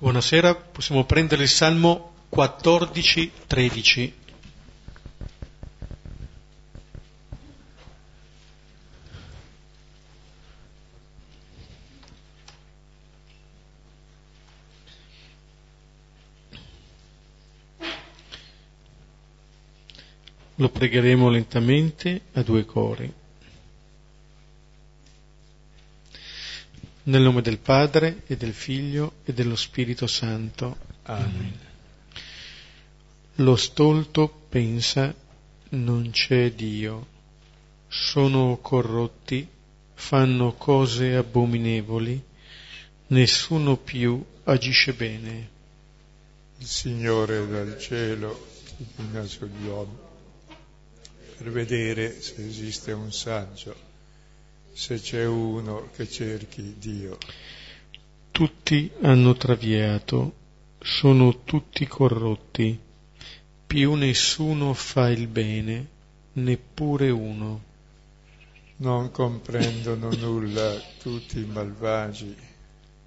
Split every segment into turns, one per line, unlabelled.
Buonasera, possiamo prendere il Salmo 14, 13. Lo pregheremo lentamente a due cori. Nel nome del Padre e del Figlio e dello Spirito Santo. Amen. Lo stolto pensa non c'è Dio, sono corrotti, fanno cose abominevoli, nessuno più agisce bene.
Il Signore dal cielo si china sugli uomini per vedere se esiste un saggio, se c'è uno che cerchi Dio.
Tutti hanno traviato, sono tutti corrotti, più nessuno fa il bene, neppure uno.
Non comprendono nulla tutti i malvagi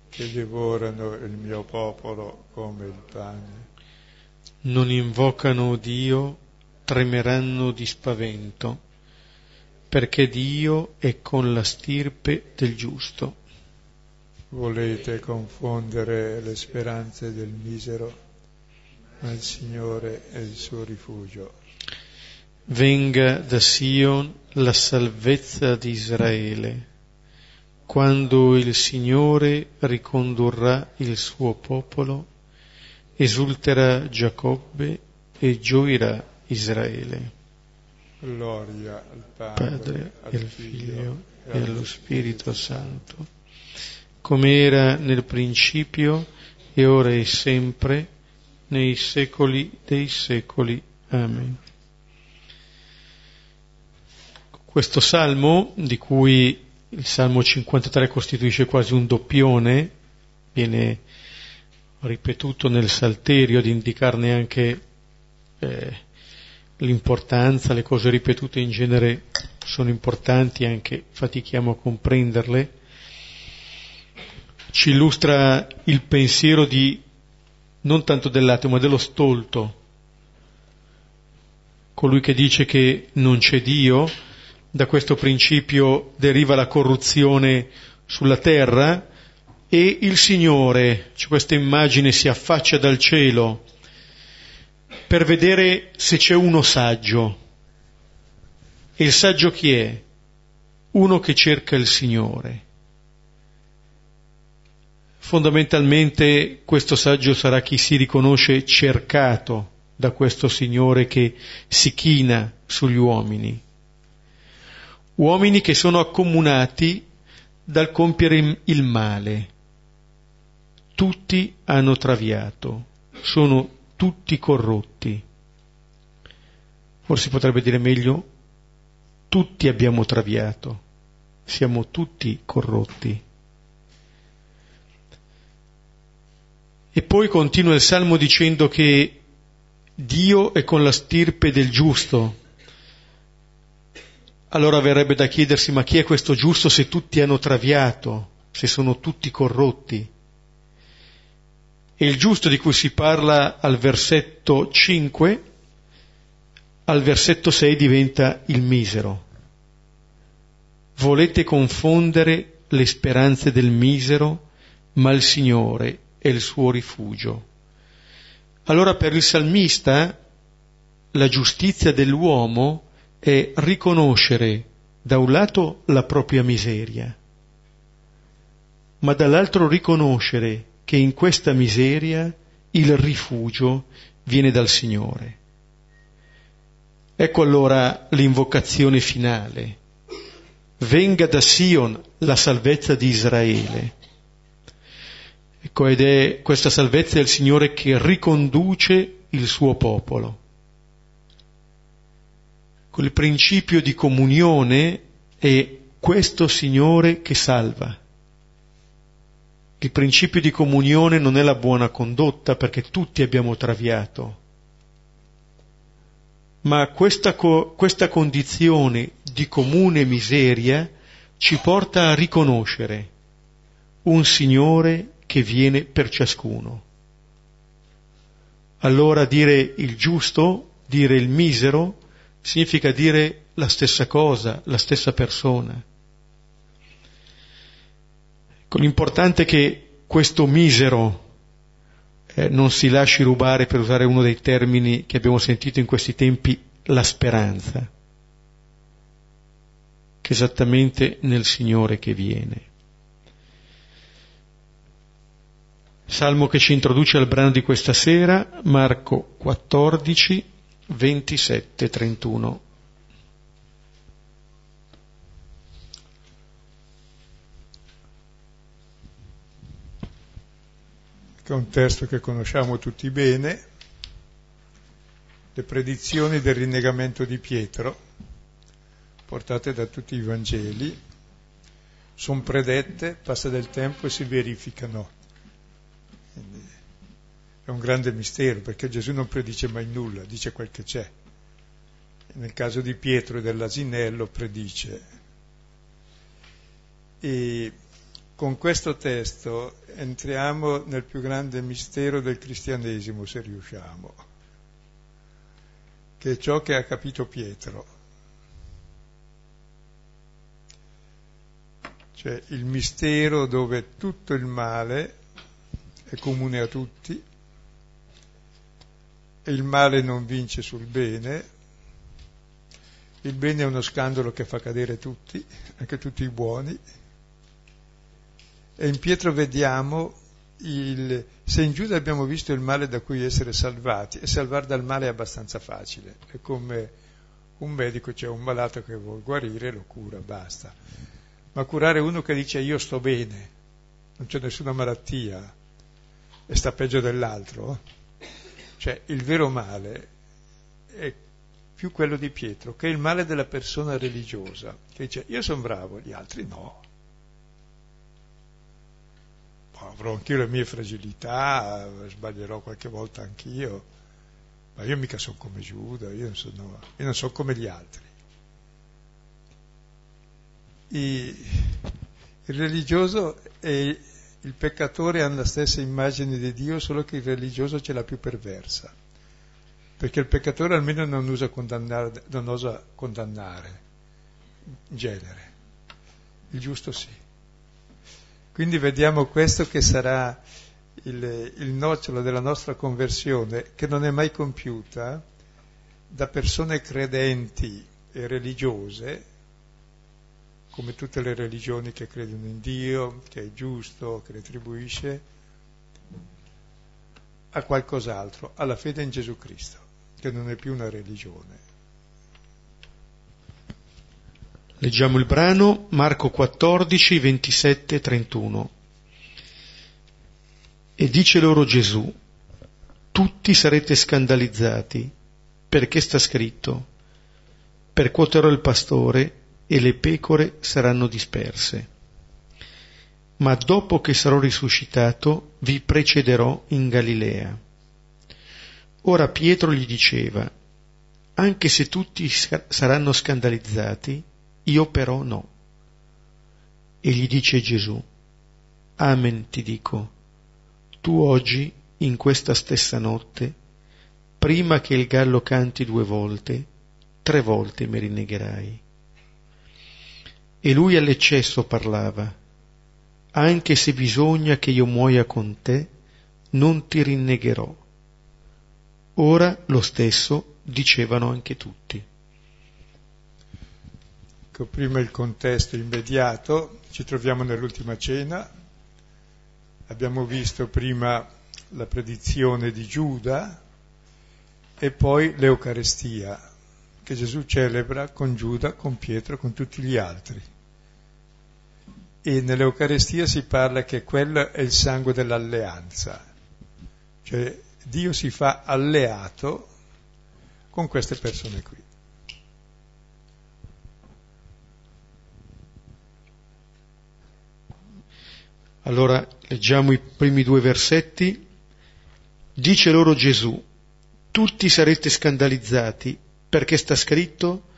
che divorano il mio popolo come il pane.
Non invocano Dio tremeranno di spavento, perché Dio è con la stirpe del giusto.
Volete confondere le speranze del misero, ma il Signore è il suo rifugio.
Venga da Sion la salvezza di Israele, quando il Signore ricondurrà il suo popolo, esulterà Giacobbe e gioirà Israele.
Gloria al Padre, al
al
Figlio
Figlio e allo Spirito Santo, come era nel principio e ora e sempre, nei secoli dei secoli. Amen. Questo salmo, di cui il Salmo 53 costituisce quasi un doppione, viene ripetuto nel Salterio ad indicarne anche eh, l'importanza, le cose ripetute in genere sono importanti, anche fatichiamo a comprenderle, ci illustra il pensiero di non tanto dell'ateo ma dello stolto, colui che dice che non c'è Dio, da questo principio deriva la corruzione sulla terra e il Signore, cioè questa immagine si affaccia dal cielo per vedere se c'è uno saggio. E il saggio chi è? Uno che cerca il Signore. Fondamentalmente questo saggio sarà chi si riconosce cercato da questo Signore che si china sugli uomini. Uomini che sono accomunati dal compiere il male. Tutti hanno traviato, sono tutti corrotti. Forse potrebbe dire meglio, tutti abbiamo traviato, siamo tutti corrotti. E poi continua il Salmo dicendo che Dio è con la stirpe del giusto. Allora verrebbe da chiedersi ma chi è questo giusto se tutti hanno traviato, se sono tutti corrotti? E il giusto di cui si parla al versetto 5, al versetto 6 diventa il misero. Volete confondere le speranze del misero, ma il Signore è il suo rifugio. Allora per il salmista la giustizia dell'uomo è riconoscere da un lato la propria miseria, ma dall'altro riconoscere che in questa miseria il rifugio viene dal Signore. Ecco allora l'invocazione finale. Venga da Sion la salvezza di Israele. Ecco, ed è questa salvezza del Signore che riconduce il suo popolo. Quel principio di comunione è questo Signore che salva. Il principio di comunione non è la buona condotta perché tutti abbiamo traviato, ma questa, co- questa condizione di comune miseria ci porta a riconoscere un Signore che viene per ciascuno. Allora dire il giusto, dire il misero, significa dire la stessa cosa, la stessa persona. L'importante che questo misero eh, non si lasci rubare, per usare uno dei termini che abbiamo sentito in questi tempi, la speranza, che è esattamente nel Signore che viene. Salmo che ci introduce al brano di questa sera, Marco 14, 27, 31.
Che è un testo che conosciamo tutti bene, le predizioni del rinnegamento di Pietro, portate da tutti i Vangeli, sono predette, passa del tempo e si verificano quindi è un grande mistero perché Gesù non predice mai nulla, dice quel che c'è. Nel caso di Pietro e dell'asinello predice. E con questo testo entriamo nel più grande mistero del cristianesimo, se riusciamo, che è ciò che ha capito Pietro. Cioè il mistero dove tutto il male è comune a tutti e il male non vince sul bene, il bene è uno scandalo che fa cadere tutti, anche tutti i buoni. E in Pietro vediamo il, se in Giuda abbiamo visto il male da cui essere salvati, e salvare dal male è abbastanza facile, è come un medico, c'è un malato che vuole guarire, lo cura, basta. Ma curare uno che dice io sto bene, non c'è nessuna malattia, e sta peggio dell'altro. Cioè il vero male è più quello di Pietro, che è il male della persona religiosa, che dice io sono bravo, gli altri no. Avrò anch'io le mie fragilità, sbaglierò qualche volta anch'io, ma io mica sono come Giuda, io non sono, io non sono come gli altri. E il religioso è il peccatore ha la stessa immagine di Dio, solo che il religioso ce l'ha più perversa. Perché il peccatore almeno non, usa condannare, non osa condannare, in genere. Il giusto sì. Quindi vediamo questo che sarà il, il nocciolo della nostra conversione, che non è mai compiuta da persone credenti e religiose, come tutte le religioni che credono in Dio, che è giusto, che retribuisce, a qualcos'altro, alla fede in Gesù Cristo, che non è più una religione.
Leggiamo il brano Marco 14, 27, 31. E dice loro Gesù, tutti sarete scandalizzati, perché sta scritto, percuoterò il pastore e le pecore saranno disperse. Ma dopo che sarò risuscitato vi precederò in Galilea. Ora Pietro gli diceva, anche se tutti saranno scandalizzati, io però no. E gli dice Gesù, Amen ti dico, tu oggi, in questa stessa notte, prima che il gallo canti due volte, tre volte mi rinnegherai. E lui all'eccesso parlava, anche se bisogna che io muoia con te, non ti rinnegherò. Ora lo stesso dicevano anche tutti.
Ecco, prima il contesto immediato, ci troviamo nell'ultima cena, abbiamo visto prima la predizione di Giuda e poi l'Eucarestia, che Gesù celebra con Giuda, con Pietro, con tutti gli altri. E nell'Eucarestia si parla che quello è il sangue dell'alleanza, cioè Dio si fa alleato con queste persone qui.
Allora leggiamo i primi due versetti. Dice loro Gesù, tutti sarete scandalizzati perché sta scritto,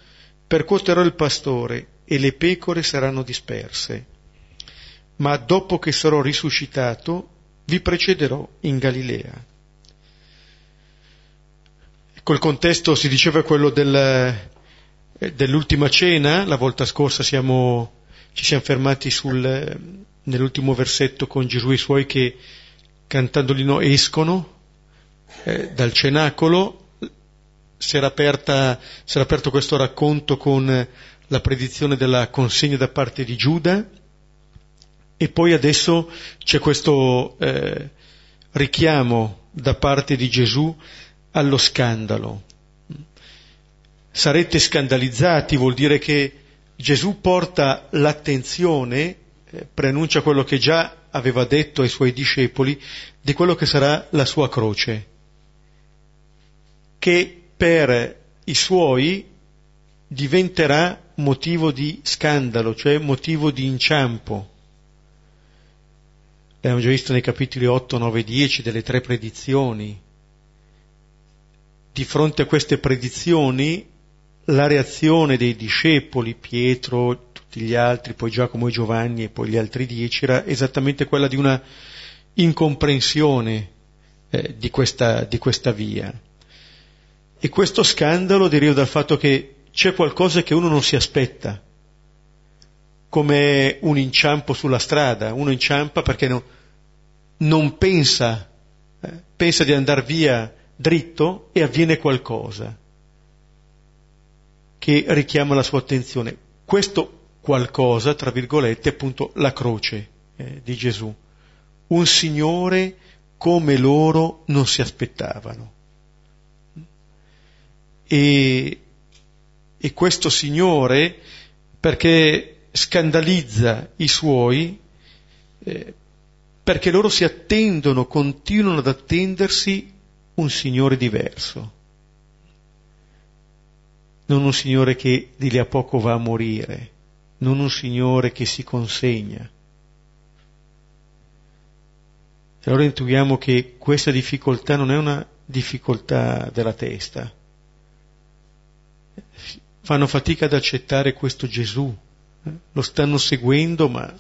percuoterò il pastore e le pecore saranno disperse. Ma dopo che sarò risuscitato, vi precederò in Galilea. Il contesto si diceva quello del, dell'ultima cena, la volta scorsa siamo, ci siamo fermati sul, nell'ultimo versetto con Gesù e i suoi che cantando l'inno escono eh, dal cenacolo, si era, aperta, si era aperto questo racconto con la predizione della consegna da parte di Giuda e poi adesso c'è questo eh, richiamo da parte di Gesù allo scandalo. Sarete scandalizzati vuol dire che Gesù porta l'attenzione, preannuncia quello che già aveva detto ai suoi discepoli di quello che sarà la sua croce, che per i suoi diventerà motivo di scandalo, cioè motivo di inciampo. L'abbiamo già visto nei capitoli 8, 9, 10 delle tre predizioni. Di fronte a queste predizioni, la reazione dei discepoli, Pietro, tutti gli altri, poi Giacomo e Giovanni e poi gli altri dieci, era esattamente quella di una incomprensione eh, di, questa, di questa via. E questo scandalo deriva dal fatto che c'è qualcosa che uno non si aspetta, come un inciampo sulla strada. Uno inciampa perché no, non pensa, eh, pensa di andare via dritto e avviene qualcosa che richiama la sua attenzione. Questo qualcosa, tra virgolette, appunto la croce eh, di Gesù un Signore come loro non si aspettavano. E, e questo Signore, perché scandalizza i suoi, eh, perché loro si attendono, continuano ad attendersi un Signore diverso. Non un Signore che di lì a poco va a morire, non un Signore che si consegna, e allora intuiamo che questa difficoltà non è una difficoltà della testa. Fanno fatica ad accettare questo Gesù. Lo stanno seguendo, ma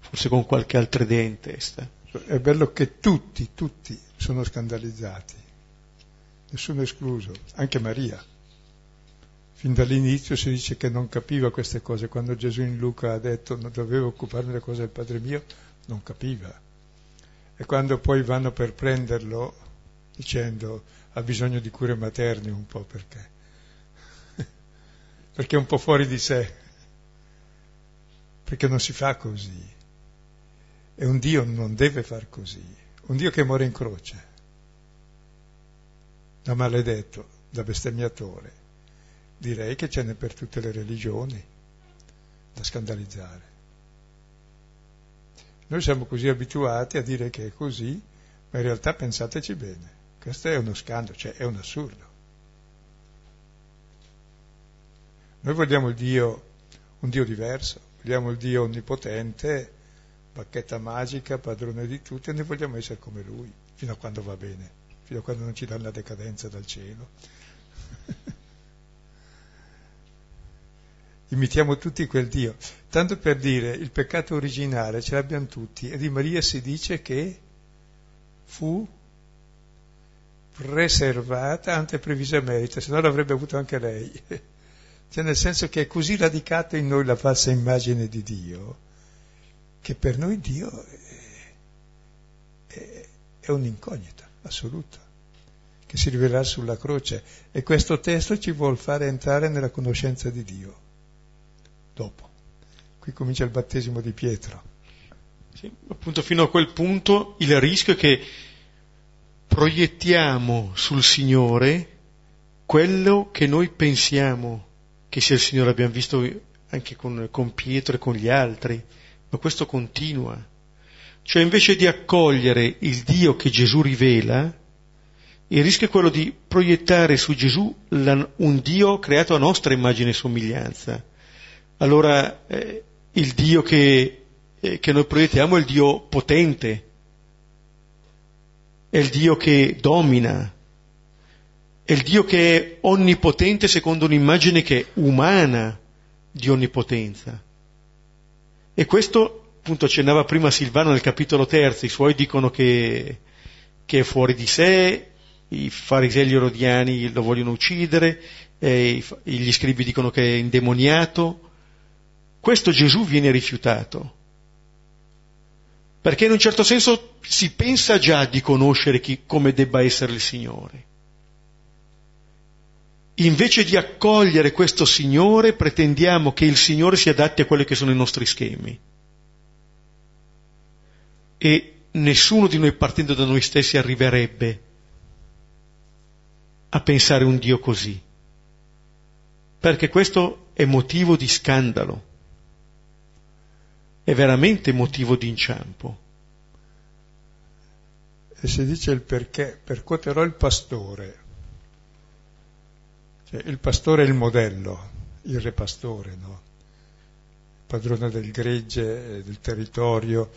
forse con qualche altra idea in testa.
È bello che tutti, tutti sono scandalizzati, nessuno escluso, anche Maria. Fin dall'inizio si dice che non capiva queste cose. Quando Gesù in Luca ha detto non dovevo occuparmi delle cose del Padre mio, non capiva. E quando poi vanno per prenderlo dicendo ha bisogno di cure materne un po' perché? Perché è un po' fuori di sé. Perché non si fa così. E un Dio non deve far così. Un Dio che muore in croce da maledetto da bestemmiatore direi che ce n'è per tutte le religioni da scandalizzare noi siamo così abituati a dire che è così, ma in realtà pensateci bene, questo è uno scandalo, cioè è un assurdo. Noi vogliamo il Dio, un Dio diverso, vogliamo il Dio onnipotente, bacchetta magica, padrone di tutti, e noi vogliamo essere come Lui, fino a quando va bene, fino a quando non ci dà la decadenza dal cielo. Imitiamo tutti quel Dio. Tanto per dire, il peccato originale ce l'abbiamo tutti e di Maria si dice che fu preservata ante previsa merita, se no l'avrebbe avuto anche lei. Cioè nel senso che è così radicata in noi la falsa immagine di Dio, che per noi Dio è, è, è un'incognita assoluta, che si rivelerà sulla croce. E questo testo ci vuole fare entrare nella conoscenza di Dio dopo. Qui comincia il battesimo di Pietro.
Sì, appunto fino a quel punto il rischio è che proiettiamo sul Signore quello che noi pensiamo che sia il Signore. Abbiamo visto anche con, con Pietro e con gli altri, ma questo continua. Cioè invece di accogliere il Dio che Gesù rivela, il rischio è quello di proiettare su Gesù un Dio creato a nostra immagine e somiglianza allora eh, il Dio che, eh, che noi proiettiamo è il Dio potente, è il Dio che domina, è il Dio che è onnipotente secondo un'immagine che è umana di onnipotenza. E questo appunto accennava prima Silvano nel capitolo terzo, i suoi dicono che, che è fuori di sé, i farisei gli erodiani lo vogliono uccidere, gli scribi dicono che è indemoniato. Questo Gesù viene rifiutato. Perché in un certo senso si pensa già di conoscere chi, come debba essere il Signore. Invece di accogliere questo Signore, pretendiamo che il Signore si adatti a quelli che sono i nostri schemi. E nessuno di noi partendo da noi stessi arriverebbe a pensare un Dio così. Perché questo è motivo di scandalo è veramente motivo di inciampo.
E si dice il perché, percuoterò il pastore. Cioè, il pastore è il modello, il re pastore, no? padrone del gregge, del territorio,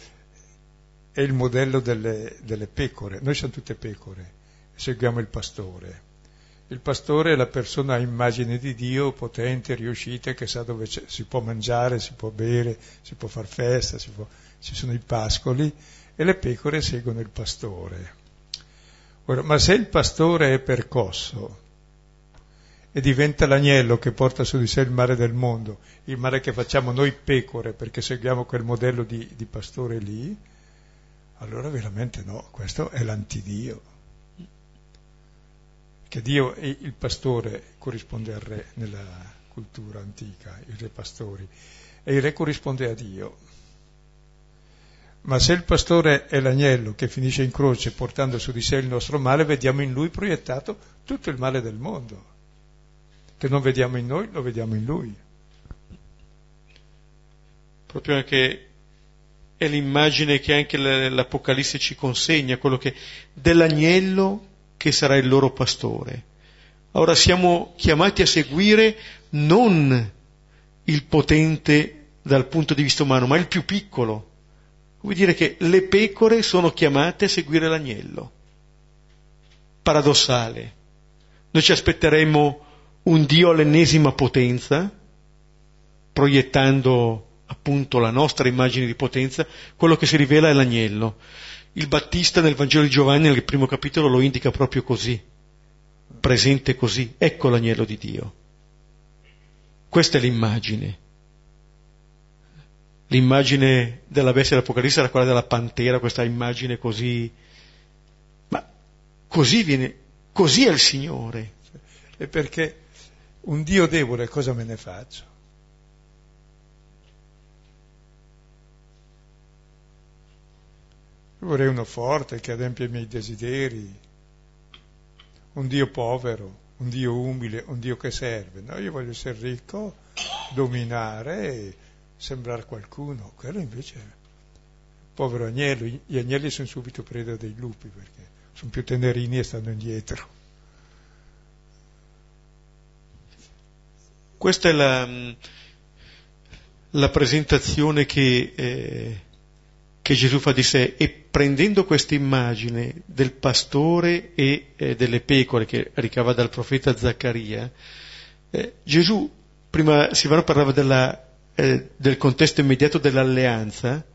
è il modello delle, delle pecore. Noi siamo tutte pecore, seguiamo il pastore. Il pastore è la persona a immagine di Dio, potente, riuscita, che sa dove si può mangiare, si può bere, si può far festa, può... ci sono i pascoli e le pecore seguono il pastore. Ora, ma se il pastore è percosso e diventa l'agnello che porta su di sé il mare del mondo, il mare che facciamo noi pecore perché seguiamo quel modello di, di pastore lì, allora veramente no, questo è l'antidio che Dio è il pastore corrisponde al re nella cultura antica, i re pastori, e il re corrisponde a Dio. Ma se il pastore è l'agnello che finisce in croce portando su di sé il nostro male, vediamo in lui proiettato tutto il male del mondo, che non vediamo in noi, lo vediamo in lui.
Proprio anche è l'immagine che anche l'Apocalisse ci consegna, quello che dell'agnello che sarà il loro pastore. Ora siamo chiamati a seguire non il potente dal punto di vista umano, ma il più piccolo. Vuol dire che le pecore sono chiamate a seguire l'agnello. Paradossale. Noi ci aspetteremo un Dio all'ennesima potenza, proiettando appunto la nostra immagine di potenza, quello che si rivela è l'agnello. Il Battista nel Vangelo di Giovanni nel primo capitolo lo indica proprio così, presente così, ecco l'agnello di Dio. Questa è l'immagine. L'immagine della bestia dell'Apocalisse era quella della pantera, questa immagine così. Ma così viene, così è il Signore.
E perché un Dio debole cosa me ne faccio? Vorrei uno forte che adempie i miei desideri, un Dio povero, un Dio umile, un Dio che serve. No, io voglio essere ricco, dominare e sembrare qualcuno. Quello invece è povero agnello. Gli agnelli sono subito preda dei lupi perché sono più tenerini e stanno indietro.
Questa è la, la presentazione che eh, che Gesù fa di sé e prendendo questa immagine del pastore e eh, delle pecore che ricava dal profeta Zaccaria, eh, Gesù, prima Silvano parlava della, eh, del contesto immediato dell'alleanza,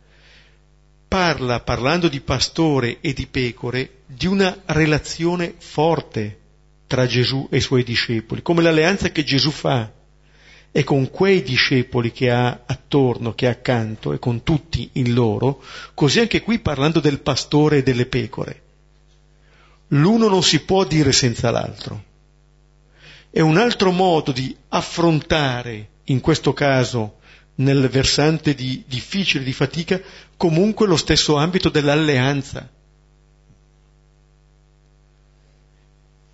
parla, parlando di pastore e di pecore, di una relazione forte tra Gesù e i suoi discepoli, come l'alleanza che Gesù fa e con quei discepoli che ha attorno, che ha accanto e con tutti in loro, così anche qui parlando del pastore e delle pecore. L'uno non si può dire senza l'altro. È un altro modo di affrontare, in questo caso nel versante di difficile, di fatica, comunque lo stesso ambito dell'alleanza.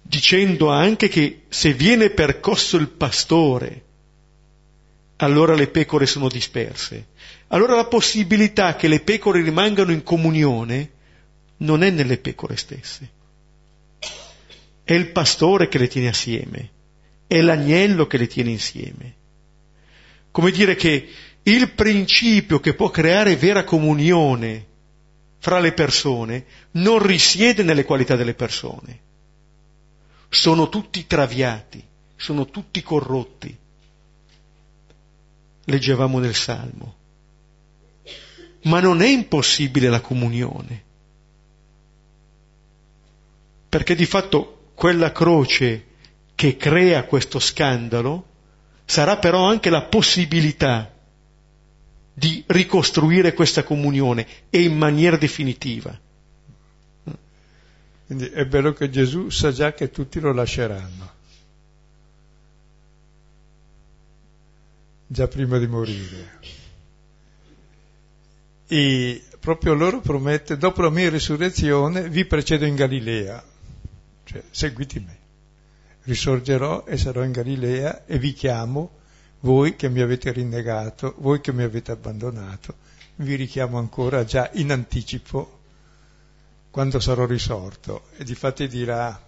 Dicendo anche che se viene percosso il pastore, allora le pecore sono disperse. Allora la possibilità che le pecore rimangano in comunione non è nelle pecore stesse. È il pastore che le tiene assieme, è l'agnello che le tiene insieme. Come dire che il principio che può creare vera comunione fra le persone non risiede nelle qualità delle persone. Sono tutti traviati, sono tutti corrotti leggevamo nel Salmo. ma non è impossibile la comunione. Perché di fatto quella croce che crea questo scandalo sarà però anche la possibilità di ricostruire questa comunione e in maniera definitiva.
Quindi è bello che Gesù sa già che tutti lo lasceranno, già prima di morire. E proprio loro promette, dopo la mia risurrezione vi precedo in Galilea, cioè seguiti me, risorgerò e sarò in Galilea e vi chiamo, voi che mi avete rinnegato, voi che mi avete abbandonato, vi richiamo ancora già in anticipo quando sarò risorto. E difatti dirà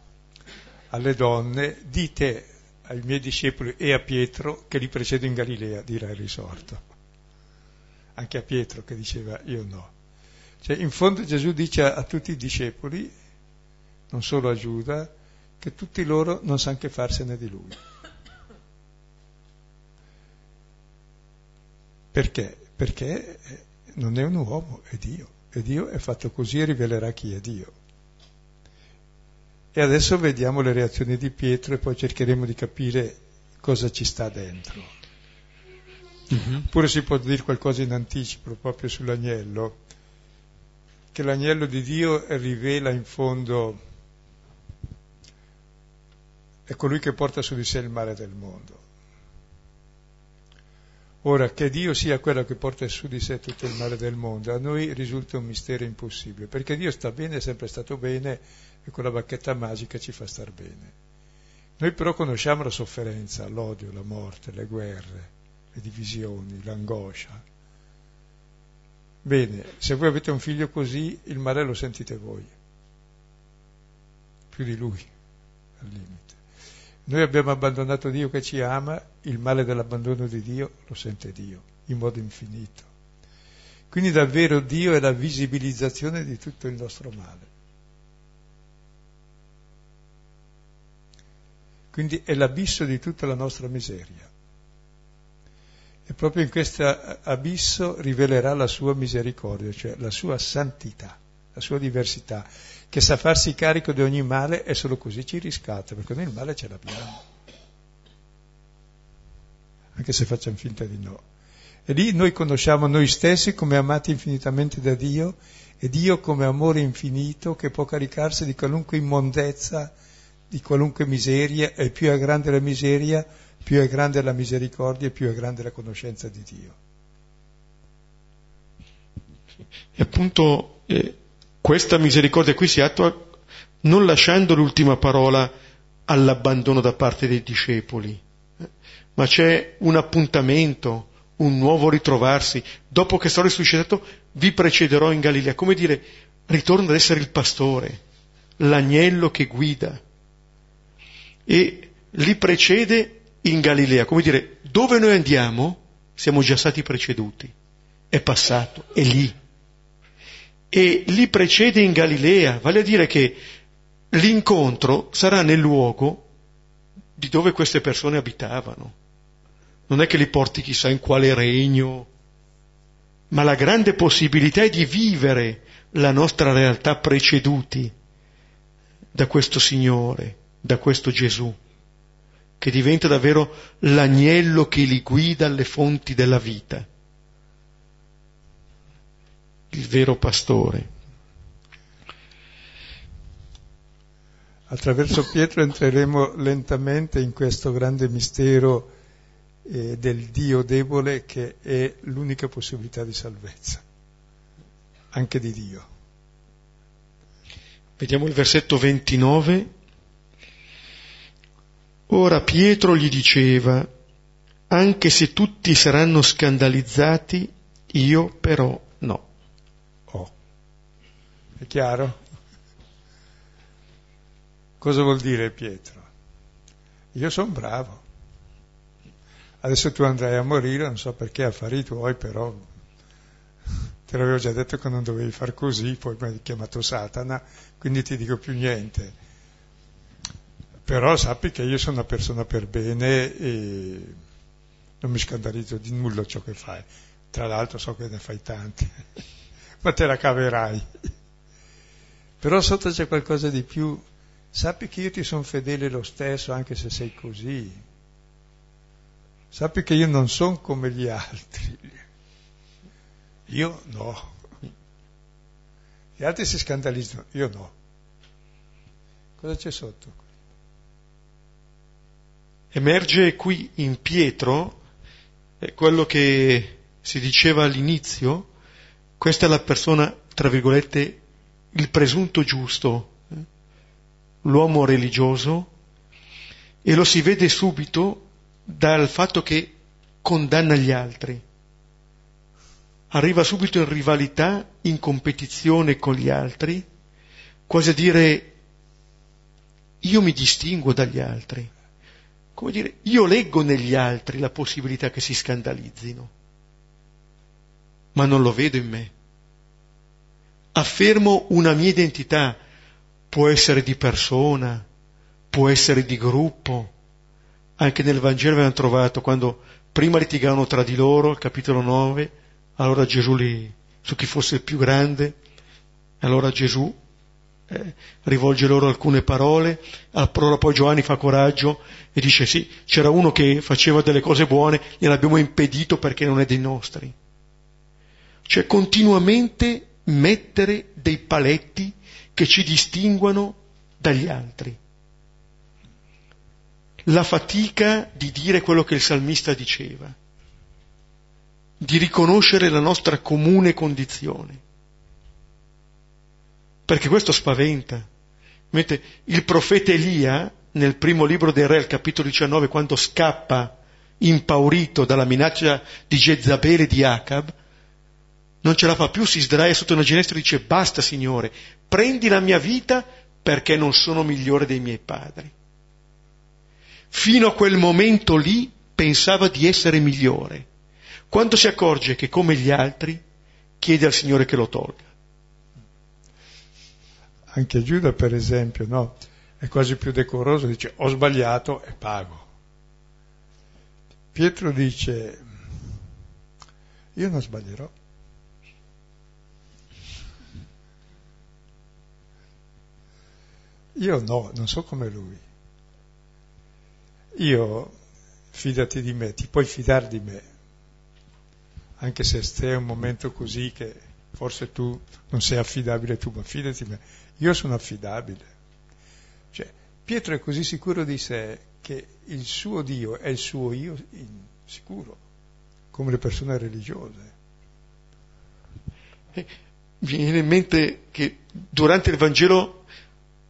alle donne, dite ai miei discepoli e a Pietro che li precedo in Galilea, dirà il risorto. Anche a Pietro che diceva io no. Cioè, in fondo Gesù dice a, a tutti i discepoli, non solo a Giuda, che tutti loro non sanno che farsene di lui. Perché? Perché non è un uomo, è Dio e Dio è fatto così e rivelerà chi è Dio. E adesso vediamo le reazioni di Pietro e poi cercheremo di capire cosa ci sta dentro. Mm-hmm. Pure si può dire qualcosa in anticipo proprio sull'agnello, che l'agnello di Dio rivela in fondo, è colui che porta su di sé il male del mondo. Ora, che Dio sia quello che porta su di sé tutto il male del mondo, a noi risulta un mistero impossibile, perché Dio sta bene, è sempre stato bene e con la bacchetta magica ci fa star bene. Noi però conosciamo la sofferenza, l'odio, la morte, le guerre, le divisioni, l'angoscia. Bene, se voi avete un figlio così, il male lo sentite voi, più di lui, al limite. Noi abbiamo abbandonato Dio che ci ama, il male dell'abbandono di Dio lo sente Dio in modo infinito. Quindi davvero Dio è la visibilizzazione di tutto il nostro male. Quindi è l'abisso di tutta la nostra miseria. E proprio in questo abisso rivelerà la sua misericordia, cioè la sua santità, la sua diversità che sa farsi carico di ogni male e solo così ci riscatta, perché noi il male ce l'abbiamo, anche se facciamo finta di no. E lì noi conosciamo noi stessi come amati infinitamente da Dio e Dio come amore infinito che può caricarsi di qualunque immondezza, di qualunque miseria, e più è grande la miseria, più è grande la misericordia e più è grande la conoscenza di Dio.
E appunto eh, questa misericordia qui si attua non lasciando l'ultima parola all'abbandono da parte dei discepoli, eh, ma c'è un appuntamento, un nuovo ritrovarsi. Dopo che sarò risuscitato vi precederò in Galilea, come dire, ritorno ad essere il pastore, l'agnello che guida. E li precede in Galilea, come dire, dove noi andiamo siamo già stati preceduti, è passato, è lì. E li precede in Galilea, vale a dire che l'incontro sarà nel luogo di dove queste persone abitavano. Non è che li porti chissà in quale regno, ma la grande possibilità è di vivere la nostra realtà preceduti da questo Signore, da questo Gesù, che diventa davvero l'agnello che li guida alle fonti della vita il vero pastore.
Attraverso Pietro entreremo lentamente in questo grande mistero eh, del Dio debole che è l'unica possibilità di salvezza, anche di Dio.
Vediamo il versetto 29. Ora Pietro gli diceva, anche se tutti saranno scandalizzati, io però no.
È chiaro? Cosa vuol dire Pietro? Io sono bravo. Adesso tu andrai a morire, non so perché, affari tuoi, però te l'avevo già detto che non dovevi far così, poi mi hai chiamato Satana, quindi ti dico più niente. Però sappi che io sono una persona per bene e non mi scandalizzo di nulla ciò che fai. Tra l'altro so che ne fai tanti, ma te la caverai. Però sotto c'è qualcosa di più. Sappi che io ti sono fedele lo stesso anche se sei così. Sappi che io non sono come gli altri. Io no. Gli altri si scandalizzano, io no. Cosa c'è sotto?
Emerge qui in Pietro eh, quello che si diceva all'inizio, questa è la persona, tra virgolette, il presunto giusto, eh? l'uomo religioso, e lo si vede subito dal fatto che condanna gli altri. Arriva subito in rivalità, in competizione con gli altri, quasi a dire io mi distinguo dagli altri. Come dire, io leggo negli altri la possibilità che si scandalizzino, ma non lo vedo in me. Affermo una mia identità, può essere di persona, può essere di gruppo. Anche nel Vangelo abbiamo trovato quando prima litigavano tra di loro, capitolo 9, allora Gesù li, su chi fosse il più grande, allora Gesù eh, rivolge loro alcune parole, allora poi Giovanni fa coraggio e dice sì, c'era uno che faceva delle cose buone, gliel'abbiamo impedito perché non è dei nostri. Cioè continuamente mettere dei paletti che ci distinguano dagli altri. La fatica di dire quello che il salmista diceva, di riconoscere la nostra comune condizione perché questo spaventa. Mentre il profeta Elia, nel primo libro dei Re, al capitolo 19, quando scappa impaurito dalla minaccia di Jezabele e di Acab, non ce la fa più, si sdraia sotto una ginestra e dice basta Signore, prendi la mia vita perché non sono migliore dei miei padri. Fino a quel momento lì pensava di essere migliore. Quando si accorge che come gli altri, chiede al Signore che lo tolga
anche Giuda per esempio, no? È quasi più decoroso, dice ho sbagliato e pago. Pietro dice io non sbaglierò. Io no, non so come lui. Io, fidati di me, ti puoi fidare di me, anche se stai un momento così che forse tu non sei affidabile tu, ma fidati di me io sono affidabile. Cioè, Pietro è così sicuro di sé che il suo Dio è il suo io sicuro, come le persone religiose.
Eh, viene in mente che durante il Vangelo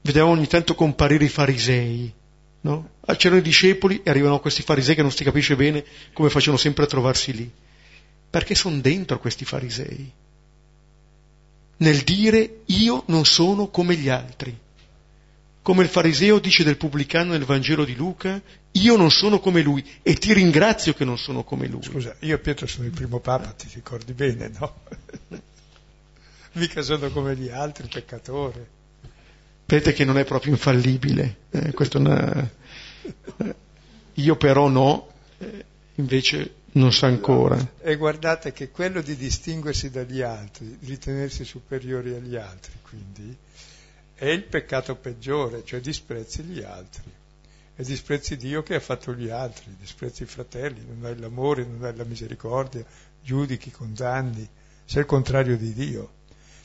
vedevamo ogni tanto comparire i farisei, no? C'erano i discepoli e arrivano questi farisei che non si capisce bene come facevano sempre a trovarsi lì. Perché sono dentro questi farisei nel dire io non sono come gli altri. Come il fariseo dice del pubblicano nel Vangelo di Luca, io non sono come lui e ti ringrazio che non sono come lui.
Scusa, io e Pietro sono il primo papa, ti ricordi bene, no? Mica sono come gli altri, peccatore.
Vedete che non è proprio infallibile, eh, questo una... Eh, io però no, eh, invece non sa ancora.
E guardate che quello di distinguersi dagli altri, di ritenersi superiori agli altri, quindi, è il peccato peggiore, cioè disprezzi gli altri. E disprezzi Dio che ha fatto gli altri, disprezzi i fratelli, non hai l'amore, non hai la misericordia, giudichi, condanni, sei il contrario di Dio.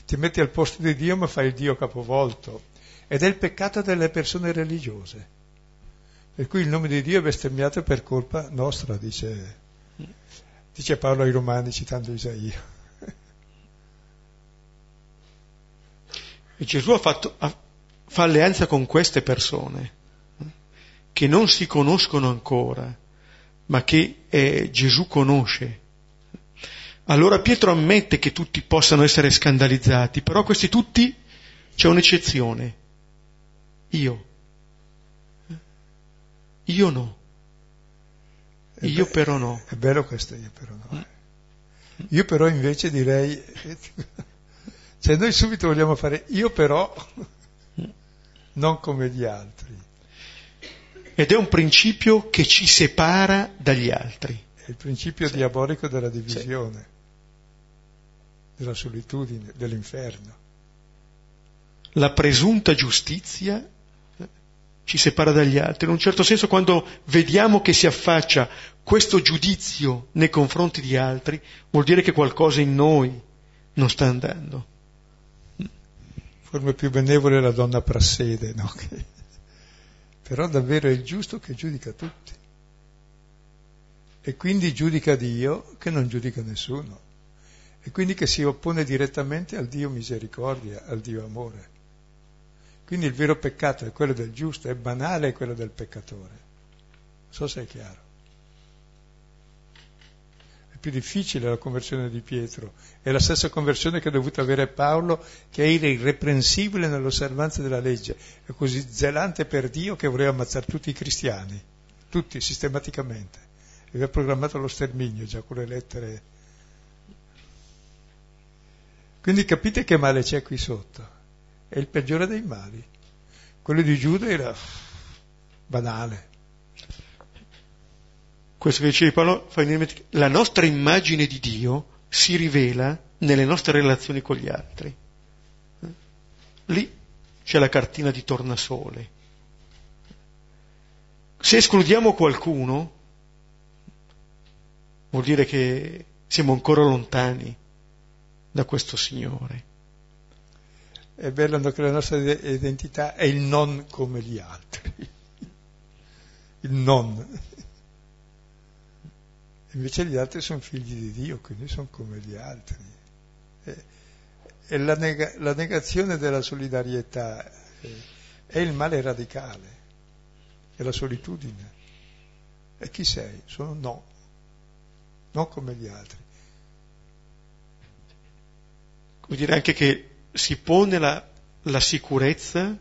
Ti metti al posto di Dio ma fai il Dio capovolto. Ed è il peccato delle persone religiose. Per cui il nome di Dio è bestemmiato per colpa nostra, dice Dice Paolo ai Romani citando Isaia.
E Gesù ha fatto, ha, fa alleanza con queste persone che non si conoscono ancora, ma che eh, Gesù conosce. Allora Pietro ammette che tutti possano essere scandalizzati, però questi tutti c'è un'eccezione. Io. Io no.
È
io
be-
però no.
È bello questo io però no. Io però invece direi, cioè noi subito vogliamo fare io però, non come gli altri.
Ed è un principio che ci separa dagli altri.
È il principio sì. diabolico della divisione. della solitudine, dell'inferno.
La presunta giustizia ci separa dagli altri. In un certo senso, quando vediamo che si affaccia questo giudizio nei confronti di altri, vuol dire che qualcosa in noi non sta andando.
Forma più benevole la donna prassede, no? Però davvero è il giusto che giudica tutti. E quindi giudica Dio che non giudica nessuno. E quindi che si oppone direttamente al Dio misericordia, al Dio amore. Quindi il vero peccato è quello del giusto, è banale quello del peccatore. Non so se è chiaro. È più difficile la conversione di Pietro. È la stessa conversione che ha dovuto avere Paolo, che era irreprensibile nell'osservanza della legge. È così zelante per Dio che voleva ammazzare tutti i cristiani, tutti sistematicamente. E aveva programmato lo sterminio già con le lettere quindi capite che male c'è qui sotto. È il peggiore dei mali. Quello di Giuda era banale.
Questo che dicevi Paolo la nostra immagine di Dio si rivela nelle nostre relazioni con gli altri. Lì c'è la cartina di tornasole. Se escludiamo qualcuno, vuol dire che siamo ancora lontani da questo Signore.
È bello che la nostra identità è il non come gli altri. Il non. Invece gli altri sono figli di Dio, quindi sono come gli altri. E la, neg- la negazione della solidarietà è il male radicale, è la solitudine. E chi sei? Sono no, non come gli altri.
vuol dire anche che si pone la, la sicurezza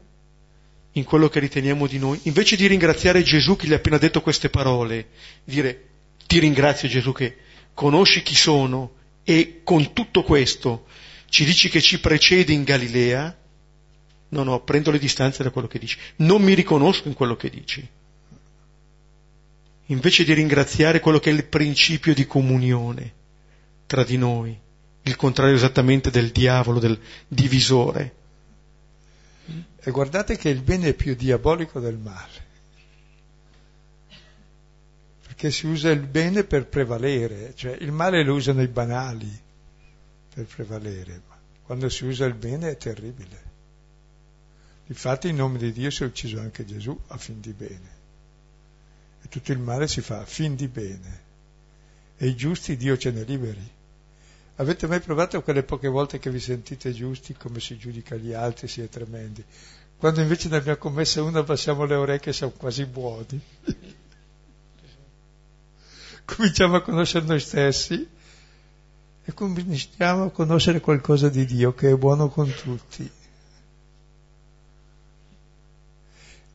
in quello che riteniamo di noi, invece di ringraziare Gesù che gli ha appena detto queste parole, dire ti ringrazio Gesù che conosci chi sono e con tutto questo ci dici che ci precede in Galilea, no, no, prendo le distanze da quello che dici, non mi riconosco in quello che dici. Invece di ringraziare quello che è il principio di comunione tra di noi, il contrario esattamente del diavolo, del divisore.
E guardate che il bene è più diabolico del male, perché si usa il bene per prevalere, cioè il male lo usano i banali per prevalere, ma quando si usa il bene è terribile. Infatti in nome di Dio si è ucciso anche Gesù a fin di bene. E tutto il male si fa a fin di bene. E i giusti Dio ce ne liberi. Avete mai provato quelle poche volte che vi sentite giusti come si giudica gli altri, si è tremendi? Quando invece ne abbiamo commessa una passiamo le orecchie e siamo quasi buoni. Cominciamo a conoscere noi stessi e cominciamo a conoscere qualcosa di Dio che è buono con tutti.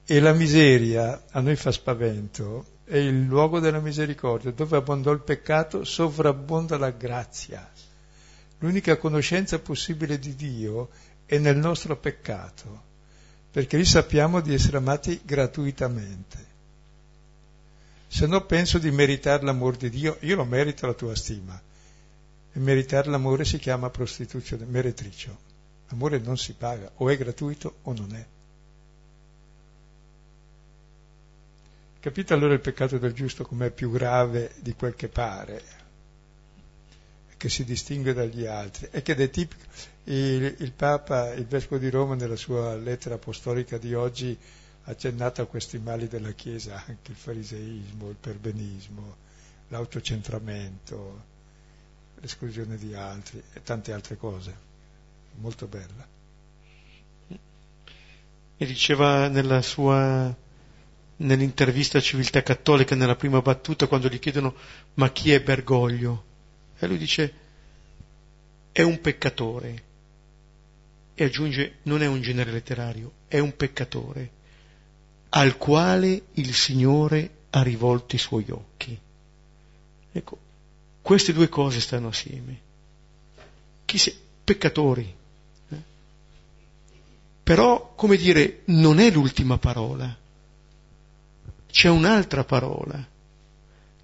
E la miseria a noi fa spavento, è il luogo della misericordia, dove abbondò il peccato, sovrabbonda la grazia. L'unica conoscenza possibile di Dio è nel nostro peccato, perché lì sappiamo di essere amati gratuitamente. Se no penso di meritare l'amore di Dio, io lo merito la tua stima. E meritare l'amore si chiama prostituzione, meretricio. L'amore non si paga, o è gratuito o non è. Capite allora il peccato del giusto com'è più grave di quel che pare? Che si distingue dagli altri e che è tipico. Il, il Papa, il Vescovo di Roma, nella sua lettera apostolica di oggi, ha accennato a questi mali della Chiesa, anche il fariseismo, il perbenismo, l'autocentramento, l'esclusione di altri e tante altre cose. Molto bella.
E diceva nella sua nell'intervista a Civiltà Cattolica, nella prima battuta, quando gli chiedono ma chi è Bergoglio? E lui dice, è un peccatore. E aggiunge, non è un genere letterario, è un peccatore al quale il Signore ha rivolto i suoi occhi. Ecco, queste due cose stanno assieme. Chi si... Peccatori. Eh? Però, come dire, non è l'ultima parola. C'è un'altra parola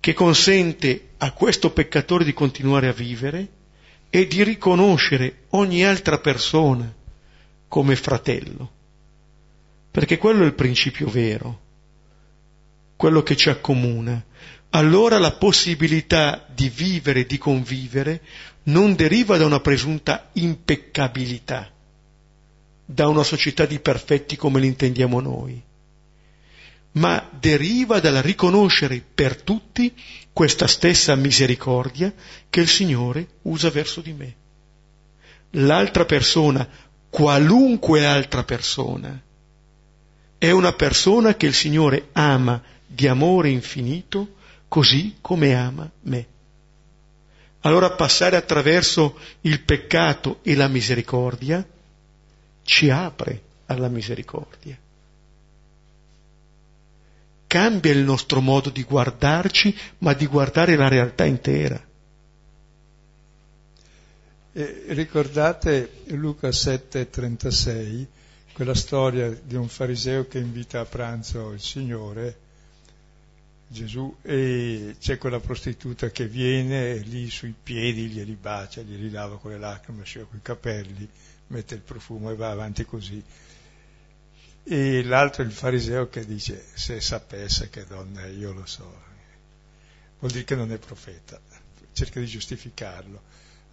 che consente a questo peccatore di continuare a vivere e di riconoscere ogni altra persona come fratello, perché quello è il principio vero, quello che ci accomuna. Allora la possibilità di vivere di convivere non deriva da una presunta impeccabilità, da una società di perfetti come l'intendiamo noi, ma deriva dal riconoscere per tutti questa stessa misericordia che il Signore usa verso di me. L'altra persona, qualunque altra persona, è una persona che il Signore ama di amore infinito così come ama me. Allora passare attraverso il peccato e la misericordia ci apre alla misericordia cambia il nostro modo di guardarci, ma di guardare la realtà intera.
E ricordate Luca 7:36, quella storia di un fariseo che invita a pranzo il Signore, Gesù, e c'è quella prostituta che viene lì sui piedi, glieli bacia, glieli lava con le lacrime, asciuga i capelli, mette il profumo e va avanti così. E l'altro il fariseo che dice, se sapesse che donna è, io lo so. Vuol dire che non è profeta, cerca di giustificarlo.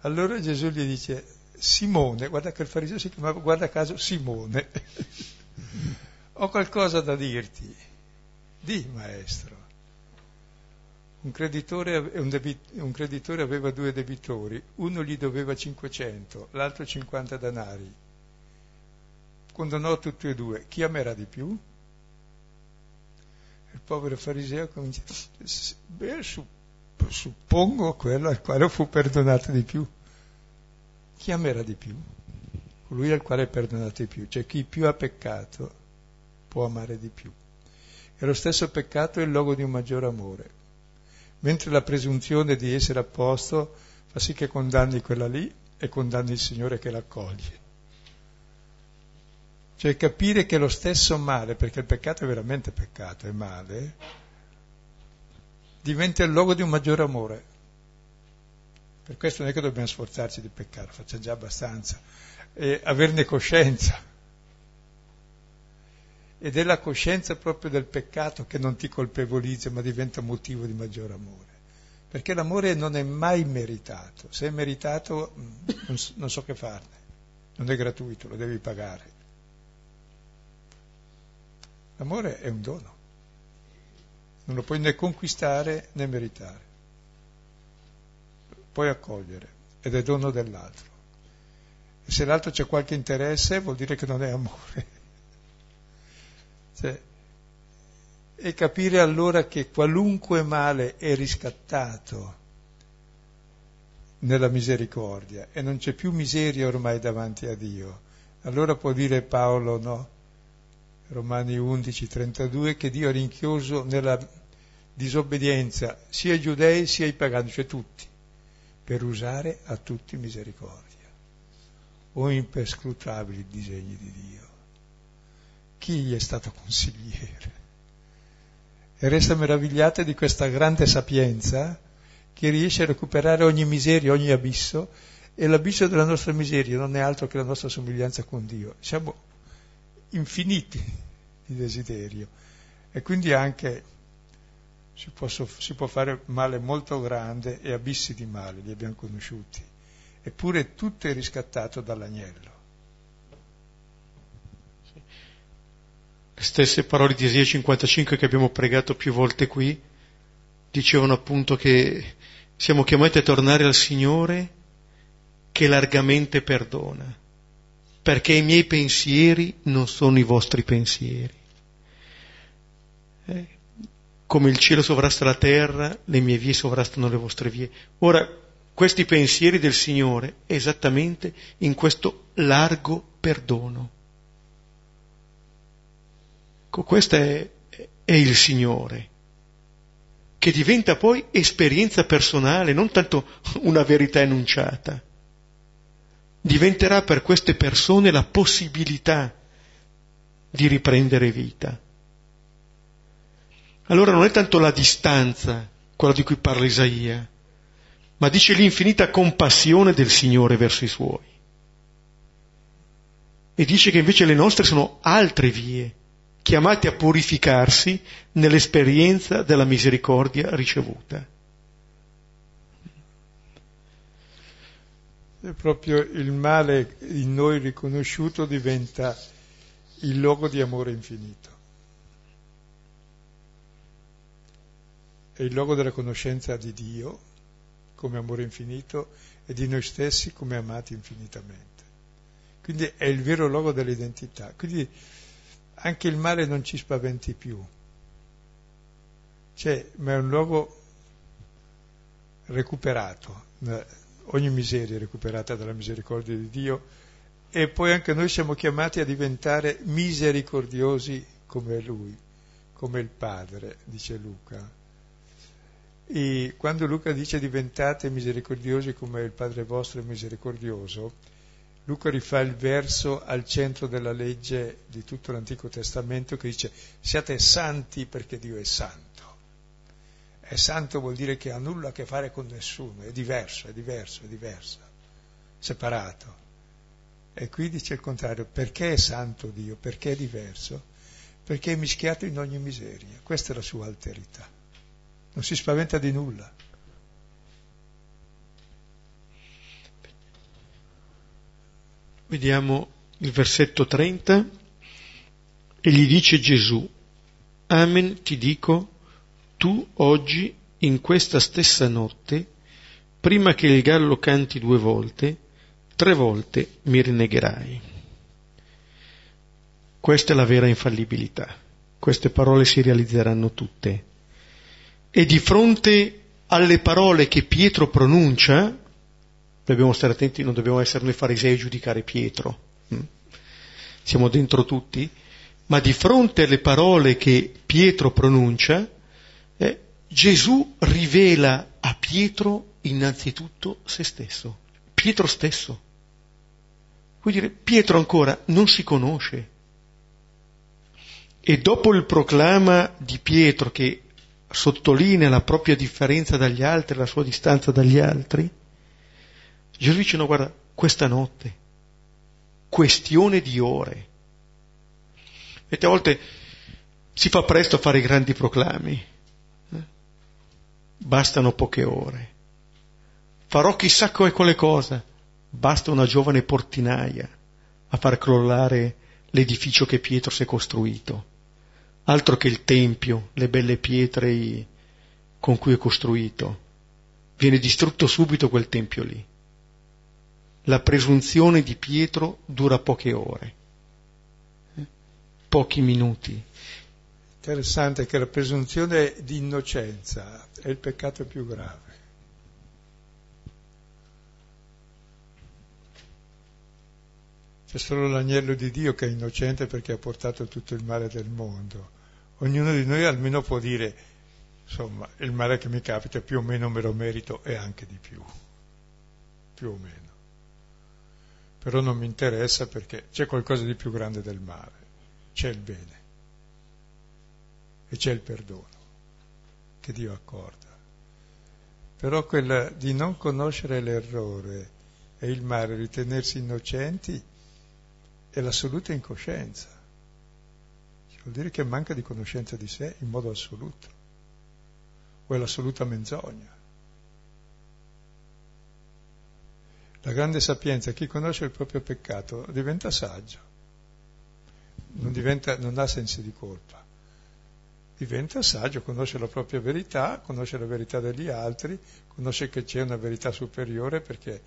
Allora Gesù gli dice, Simone, guarda che il fariseo si chiamava, guarda caso, Simone, ho qualcosa da dirti. Di, maestro. Un creditore, un, debit, un creditore aveva due debitori, uno gli doveva 500, l'altro 50 danari condannò tutti e due, chi amerà di più? Il povero fariseo comincia, beh, suppongo quello al quale fu perdonato di più. Chi amerà di più? Colui al quale è perdonato di più, cioè chi più ha peccato può amare di più. E lo stesso peccato è il luogo di un maggiore amore, mentre la presunzione di essere a posto fa sì che condanni quella lì e condanni il Signore che l'accoglie. Cioè capire che lo stesso male, perché il peccato è veramente peccato, è male, diventa il luogo di un maggiore amore. Per questo non è che dobbiamo sforzarci di peccare, facciamo già abbastanza, e averne coscienza. Ed è la coscienza proprio del peccato che non ti colpevolizza, ma diventa motivo di maggiore amore. Perché l'amore non è mai meritato. Se è meritato, mm, non so che farne. Non è gratuito, lo devi pagare. L'amore è un dono, non lo puoi né conquistare né meritare, puoi accogliere ed è dono dell'altro. E se l'altro c'è qualche interesse vuol dire che non è amore. Cioè, e capire allora che qualunque male è riscattato nella misericordia e non c'è più miseria ormai davanti a Dio. Allora può dire Paolo no, Romani 11, 32, che Dio ha rinchiuso nella disobbedienza sia i giudei sia i pagani, cioè tutti, per usare a tutti misericordia. O imperscrutabili disegni di Dio. Chi gli è stato consigliere? E resta meravigliata di questa grande sapienza che riesce a recuperare ogni miseria, ogni abisso, e l'abisso della nostra miseria non è altro che la nostra somiglianza con Dio. Siamo infiniti di desiderio. E quindi anche si può, si può fare male molto grande e abissi di male, li abbiamo conosciuti, eppure tutto è riscattato dall'agnello.
Le stesse parole di Esia 55 che abbiamo pregato più volte qui dicevano appunto che siamo chiamati a tornare al Signore che largamente perdona perché i miei pensieri non sono i vostri pensieri. Eh, come il cielo sovrasta la terra, le mie vie sovrastano le vostre vie. Ora, questi pensieri del Signore esattamente in questo largo perdono. Ecco, questo è, è il Signore, che diventa poi esperienza personale, non tanto una verità enunciata diventerà per queste persone la possibilità di riprendere vita. Allora non è tanto la distanza, quella di cui parla Isaia, ma dice l'infinita compassione del Signore verso i suoi. E dice che invece le nostre sono altre vie, chiamate a purificarsi nell'esperienza della misericordia ricevuta.
Proprio il male in noi riconosciuto diventa il luogo di amore infinito. È il luogo della conoscenza di Dio come amore infinito e di noi stessi come amati infinitamente. Quindi è il vero luogo dell'identità. Quindi anche il male non ci spaventi più. Cioè, ma è un luogo recuperato ogni miseria è recuperata dalla misericordia di Dio e poi anche noi siamo chiamati a diventare misericordiosi come Lui, come il Padre, dice Luca. E quando Luca dice diventate misericordiosi come il Padre vostro è misericordioso, Luca rifà il verso al centro della legge di tutto l'Antico Testamento che dice siate santi perché Dio è santo. È santo vuol dire che ha nulla a che fare con nessuno, è diverso, è diverso, è diverso, separato. E qui dice il contrario, perché è santo Dio? Perché è diverso? Perché è mischiato in ogni miseria, questa è la sua alterità. Non si spaventa di nulla.
Vediamo il versetto 30 e gli dice Gesù, Amen ti dico, tu oggi, in questa stessa notte, prima che il gallo canti due volte, tre volte mi rinnegherai. Questa è la vera infallibilità. Queste parole si realizzeranno tutte. E di fronte alle parole che Pietro pronuncia, dobbiamo stare attenti, non dobbiamo essere noi farisei a giudicare Pietro, hm? siamo dentro tutti, ma di fronte alle parole che Pietro pronuncia, eh, Gesù rivela a Pietro innanzitutto se stesso, Pietro stesso. Vuol dire, Pietro ancora non si conosce. E dopo il proclama di Pietro che sottolinea la propria differenza dagli altri, la sua distanza dagli altri, Gesù dice no, guarda, questa notte, questione di ore. Vedete, a volte si fa presto a fare grandi proclami, bastano poche ore. Farò chissà quale cosa, basta una giovane portinaia a far crollare l'edificio che Pietro si è costruito. Altro che il tempio, le belle pietre con cui è costruito. Viene distrutto subito quel tempio lì. La presunzione di Pietro dura poche ore, pochi minuti.
Interessante che la presunzione di innocenza è il peccato più grave. C'è solo l'agnello di Dio che è innocente perché ha portato tutto il male del mondo. Ognuno di noi almeno può dire, insomma, il male che mi capita più o meno me lo merito e anche di più, più o meno. Però non mi interessa perché c'è qualcosa di più grande del male, c'è il bene e c'è il perdono che Dio accorda. Però quella di non conoscere l'errore e il male, ritenersi innocenti, è l'assoluta incoscienza. Vuol dire che manca di conoscenza di sé in modo assoluto, o è l'assoluta menzogna. La grande sapienza, chi conosce il proprio peccato diventa saggio, non, diventa, non ha sensi di colpa diventa saggio, conosce la propria verità, conosce la verità degli altri, conosce che c'è una verità superiore perché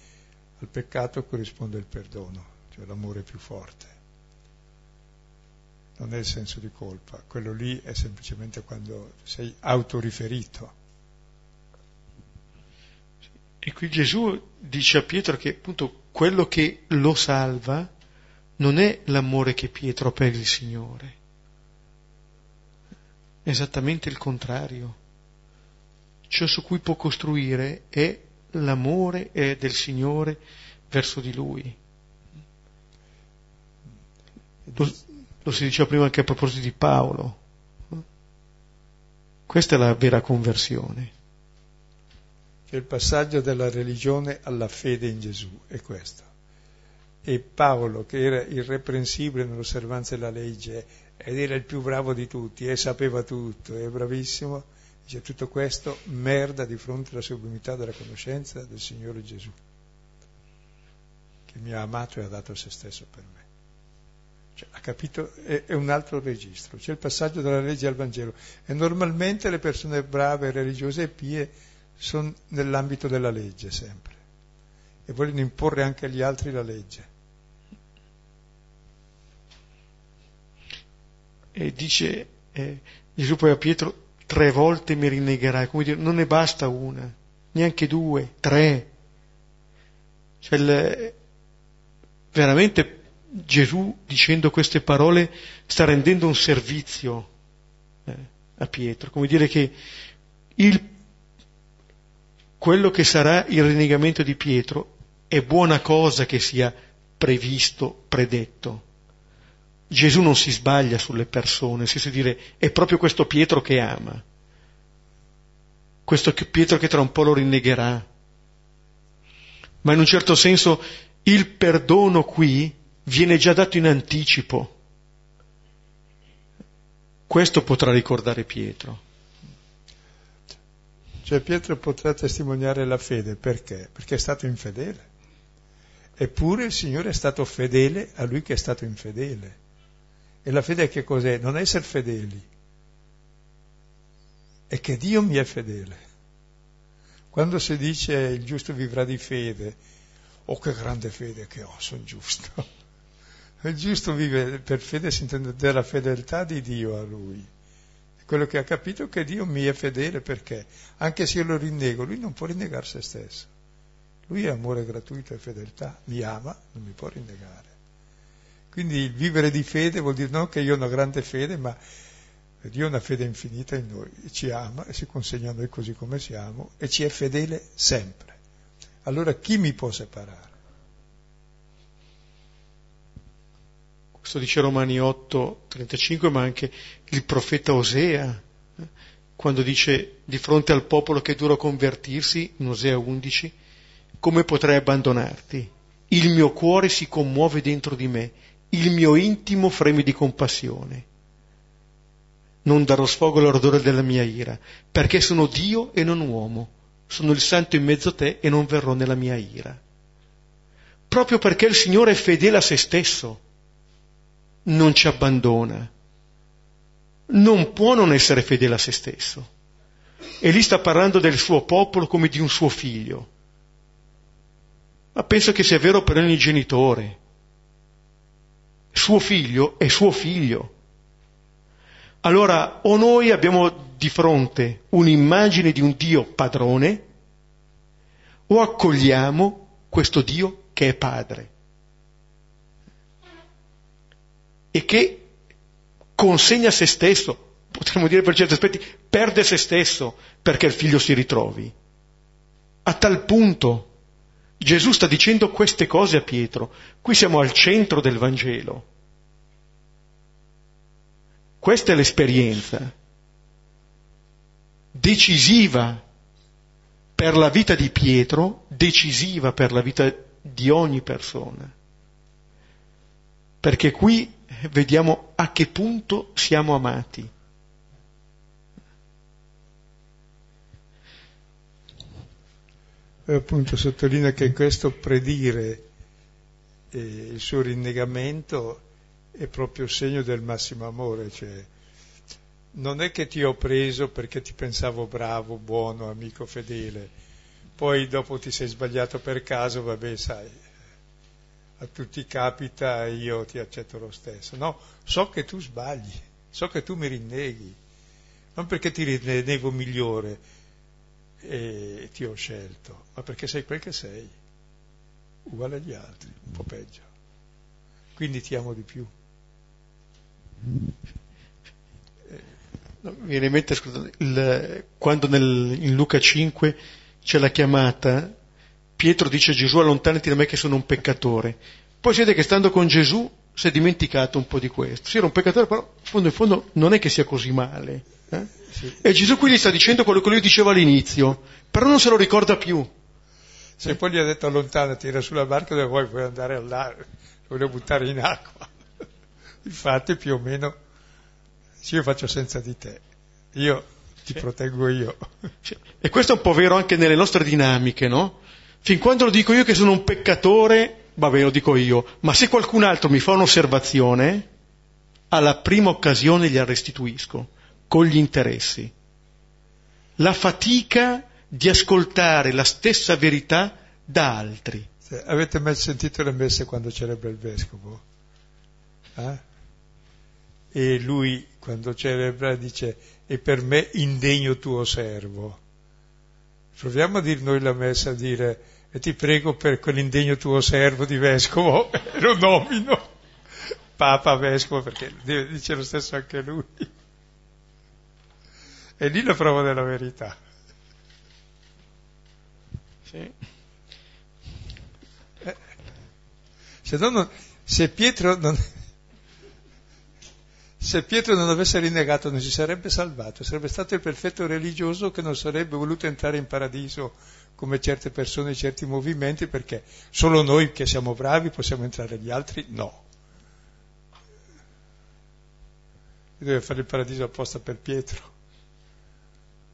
al peccato corrisponde il perdono, cioè l'amore più forte. Non è il senso di colpa, quello lì è semplicemente quando sei autoriferito.
E qui Gesù dice a Pietro che appunto quello che lo salva non è l'amore che Pietro ha per il Signore, esattamente il contrario. Ciò su cui può costruire è l'amore del Signore verso di Lui. Lo, lo si diceva prima anche a proposito di
C'è il passaggio dalla religione alla fede in Gesù, è questo. E Paolo, che era irreprensibile nell'osservanza della legge ed era il più bravo di tutti e sapeva tutto, è bravissimo, dice tutto questo merda di fronte alla sublimità della conoscenza del Signore Gesù, che mi ha amato e ha dato se stesso per me. Cioè, ha capito? È, è, un altro registro. C'è il passaggio dalla legge al Vangelo. E normalmente le persone brave, religiose e pie sono nell'ambito della legge sempre. E vogliono imporre anche agli altri la legge.
E dice eh, Gesù poi a Pietro, tre volte mi rinnegherai. Come dire, non ne basta una, neanche due, tre. Cioè, il, veramente Gesù dicendo queste parole sta rendendo un servizio eh, a Pietro, come dire che il, quello che sarà il rinnegamento di Pietro è buona cosa che sia previsto, predetto. Gesù non si sbaglia sulle persone, di dire è proprio questo Pietro che ama, questo Pietro che tra un po' lo rinnegherà. Ma in un certo senso il perdono qui viene già dato in anticipo. Questo potrà ricordare Pietro.
Cioè Pietro potrà testimoniare la fede perché? Perché è stato infedele. Eppure il Signore è stato fedele a lui che è stato infedele. E la fede che cos'è? Non essere fedeli, è che Dio mi è fedele. Quando si dice il giusto vivrà di fede, oh che grande fede che ho, sono giusto. Il giusto vive per fede, si intende della fedeltà di Dio a lui. Quello che ha capito è che Dio mi è fedele perché, anche se io lo rinnego, lui non può rinnegare se stesso. Lui è amore gratuito e fedeltà, mi ama, non mi può rinnegare. Quindi vivere di fede vuol dire non che io ho una grande fede, ma Dio ha una fede infinita in noi, ci ama e si consegna a noi così come siamo e ci è fedele sempre. Allora chi mi può separare?
questo dice Romani 8, 35, ma anche il profeta Osea, eh, quando dice di fronte al popolo che è duro convertirsi, in Osea 11, come potrei abbandonarti? Il mio cuore si commuove dentro di me, il mio intimo freme di compassione. Non darò sfogo all'ordore della mia ira, perché sono Dio e non uomo, sono il santo in mezzo a te e non verrò nella mia ira. Proprio perché il Signore è fedele a se stesso, non ci abbandona, non può non essere fedele a se stesso. E lì sta parlando del suo popolo come di un suo figlio. Ma penso che sia vero per ogni genitore. Suo figlio è suo figlio. Allora o noi abbiamo di fronte un'immagine di un Dio padrone, o accogliamo questo Dio che è padre. e che consegna se stesso, potremmo dire per certi aspetti, perde se stesso perché il figlio si ritrovi. A tal punto Gesù sta dicendo queste cose a Pietro. Qui siamo al centro del Vangelo. Questa è l'esperienza decisiva per la vita di Pietro, decisiva per la vita di ogni persona. Perché qui vediamo a che punto siamo amati.
Appunto sottolinea che questo predire eh, il suo rinnegamento è proprio segno del massimo amore, cioè non è che ti ho preso perché ti pensavo bravo, buono, amico fedele, poi dopo ti sei sbagliato per caso, vabbè sai, a tutti capita e io ti accetto lo stesso. No, so che tu sbagli, so che tu mi rinneghi, non perché ti rinnego migliore e ti ho scelto, ma perché sei quel che sei, uguale agli altri, un po' peggio. Quindi ti amo di più.
Mi viene in mente, scusate, il, quando nel, in Luca 5 c'è la chiamata Pietro dice a Gesù allontanati da me che sono un peccatore. Poi si vede che stando con Gesù si è dimenticato un po' di questo. Sì, era un peccatore, però in fondo in fondo non è che sia così male. Eh? Sì. E Gesù qui gli sta dicendo quello che lui diceva all'inizio, però non se lo ricorda più.
Se eh? poi gli ha detto allontana, tira sulla barca dove vuoi, puoi andare là, lo voglio buttare in acqua. Infatti più o meno, se io faccio senza di te, io ti sì. proteggo io.
Sì. E questo è un po' vero anche nelle nostre dinamiche, no? Fin quando lo dico io che sono un peccatore, va bene, lo dico io, ma se qualcun altro mi fa un'osservazione, alla prima occasione gli restituisco, con gli interessi. La fatica di ascoltare la stessa verità da altri.
Avete mai sentito le messe quando celebra il vescovo? Eh? E lui, quando celebra, dice, e per me indegno tuo servo. Proviamo a dire noi la messa, a dire, e ti prego per quell'indegno tuo servo di vescovo, lo nomino, papa vescovo, perché dice lo stesso anche lui. E lì la prova della verità. Sì. Eh, se, non, se, Pietro non, se Pietro non avesse rinnegato non si sarebbe salvato, sarebbe stato il perfetto religioso che non sarebbe voluto entrare in paradiso come certe persone, certi movimenti, perché solo noi che siamo bravi possiamo entrare, gli altri no. Deve fare il paradiso apposta per Pietro.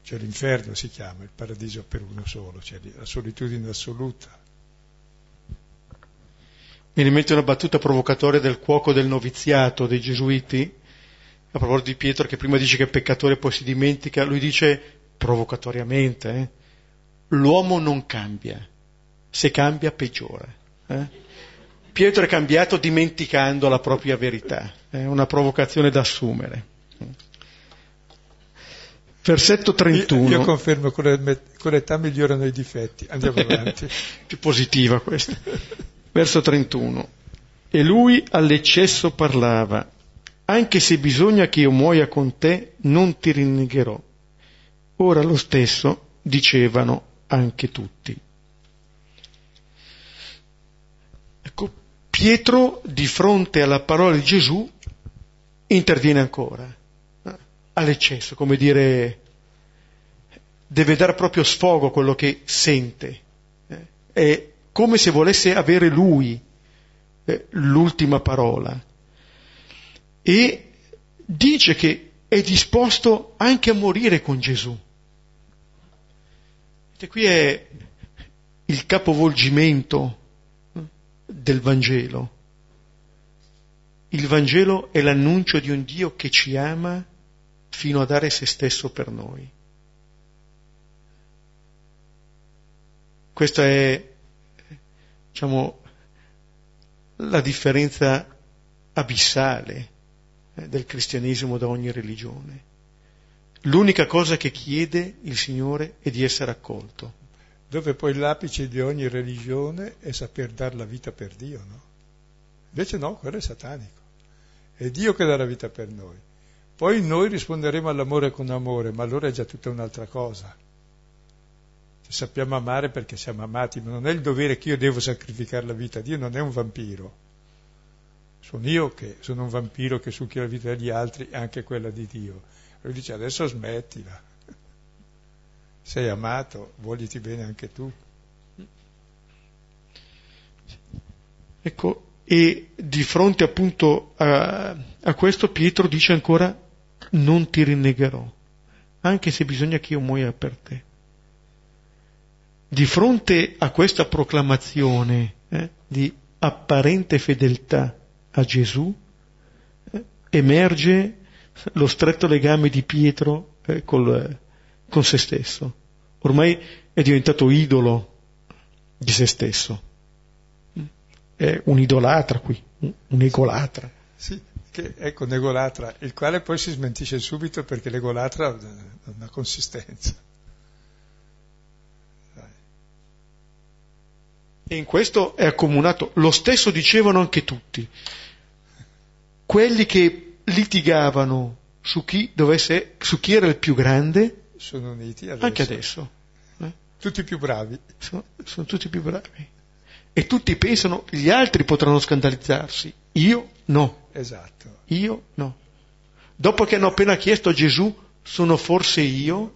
Cioè l'inferno si chiama, il paradiso per uno solo, cioè la solitudine assoluta.
Mi rimette una battuta provocatoria del cuoco del noviziato dei gesuiti, a proposito di Pietro che prima dice che è peccatore e poi si dimentica, lui dice provocatoriamente, eh, l'uomo non cambia, se cambia peggiora. Eh? Pietro è cambiato dimenticando la propria verità, è una provocazione da assumere. Versetto 31.
Io, io confermo, con, le, con l'età migliorano i difetti. Andiamo avanti.
Più positiva questa. Verso 31. E lui all'eccesso parlava, anche se bisogna che io muoia con te, non ti rinnegherò. Ora lo stesso dicevano anche tutti. Ecco, Pietro di fronte alla parola di Gesù interviene ancora all'eccesso, come dire, deve dare proprio sfogo a quello che sente. Eh? È come se volesse avere lui eh, l'ultima parola. E dice che è disposto anche a morire con Gesù. E qui è il capovolgimento eh, del Vangelo. Il Vangelo è l'annuncio di un Dio che ci ama fino a dare se stesso per noi. Questa è, diciamo, la differenza abissale eh, del cristianesimo da ogni religione. L'unica cosa che chiede il Signore è di essere accolto.
Dove poi l'apice di ogni religione è saper dare la vita per Dio, no? Invece no, quello è satanico. È Dio che dà la vita per noi. Poi noi risponderemo all'amore con amore, ma allora è già tutta un'altra cosa. Ci sappiamo amare perché siamo amati, ma non è il dovere che io devo sacrificare la vita. Dio non è un vampiro. Sono io che sono un vampiro che succhia la vita degli altri e anche quella di Dio. Lui dice adesso smettila. Sei amato, vogliti bene anche tu.
Ecco, e di fronte appunto a, a questo Pietro dice ancora non ti rinnegherò, anche se bisogna che io muoia per te. Di fronte a questa proclamazione eh, di apparente fedeltà a Gesù, eh, emerge lo stretto legame di Pietro eh, col, con se stesso. Ormai è diventato idolo di se stesso. È un idolatra qui, un egolatra.
Sì, che ecco Negolatra, il quale poi si smentisce subito perché l'egolatra ha una consistenza.
E in questo è accomunato, lo stesso dicevano anche tutti, quelli che litigavano su chi, dovesse, su chi era il più grande,
sono uniti adesso.
Anche adesso.
Eh? Tutti più bravi.
Sono, sono tutti più bravi. E tutti pensano, gli altri potranno scandalizzarsi, io no.
Esatto.
Io no. Dopo che hanno appena chiesto a Gesù sono forse io?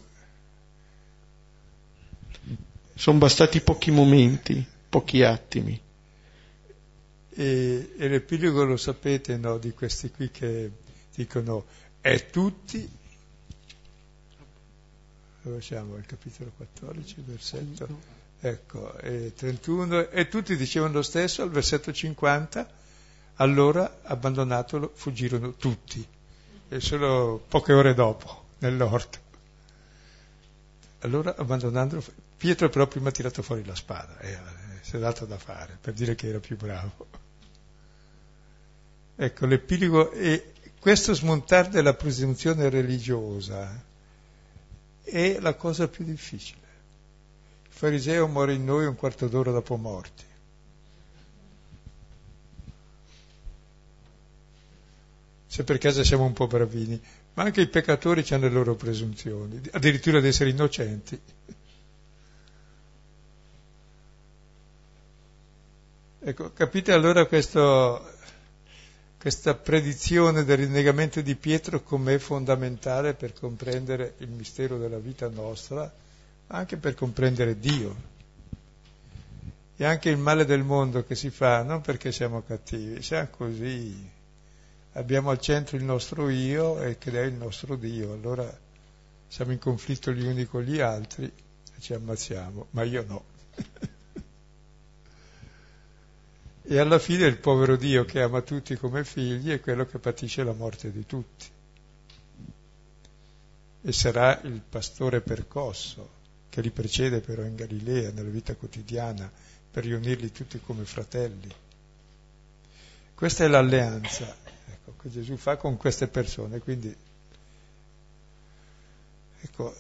Sono bastati pochi momenti, pochi attimi.
E, e l'epilogo lo sapete, no, di questi qui che dicono è tutti, dove siamo? Al capitolo 14, versetto, ecco, e 31, e tutti dicevano lo stesso, al versetto 50, allora abbandonatolo, fuggirono tutti, e solo poche ore dopo, nell'orto. Allora abbandonandolo, Pietro però prima ha tirato fuori la spada, eh, si è dato da fare, per dire che era più bravo. Ecco, l'epilogo e questo smontare della presunzione religiosa è la cosa più difficile. Il fariseo muore in noi un quarto d'ora dopo morti. Se per caso siamo un po' bravini, ma anche i peccatori hanno le loro presunzioni, addirittura di essere innocenti. Ecco, capite allora questo, questa predizione del rinnegamento di Pietro come fondamentale per comprendere il mistero della vita nostra, ma anche per comprendere Dio. E anche il male del mondo che si fa non perché siamo cattivi, siamo così. Abbiamo al centro il nostro io e che è il nostro Dio, allora siamo in conflitto gli uni con gli altri e ci ammazziamo, ma io no. E alla fine il povero Dio che ama tutti come figli è quello che patisce la morte di tutti. E sarà il pastore percosso che li precede però in Galilea, nella vita quotidiana, per riunirli tutti come fratelli. Questa è l'alleanza che Gesù fa con queste persone. Quindi, ecco,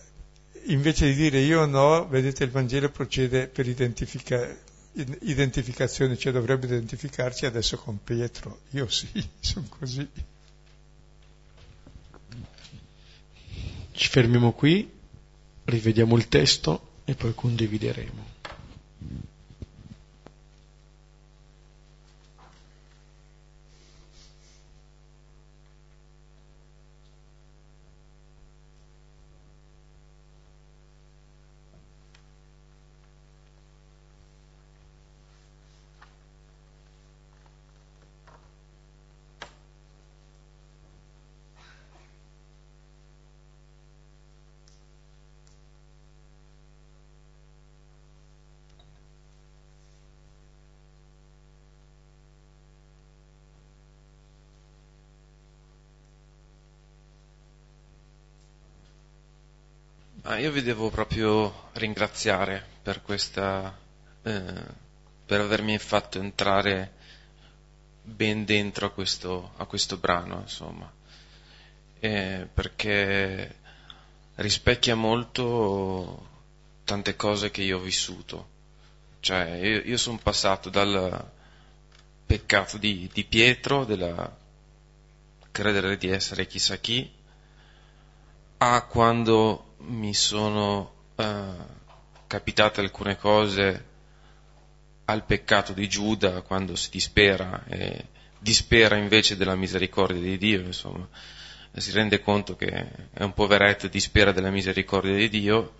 invece di dire io no, vedete il Vangelo procede per identificare identificazione, cioè dovrebbe identificarci adesso con Pietro. Io sì, sono così.
Ci fermiamo qui, rivediamo il testo e poi condivideremo.
Ah, io vi devo proprio ringraziare per questa, eh, per avermi fatto entrare ben dentro a questo, a questo brano, insomma, eh, perché rispecchia molto tante cose che io ho vissuto. Cioè, io, io sono passato dal peccato di, di Pietro, della credere di essere chissà chi, a quando mi sono eh, capitate alcune cose al peccato di Giuda quando si dispera e dispera invece della misericordia di Dio, insomma, si rende conto che è un poveretto e dispera della misericordia di Dio,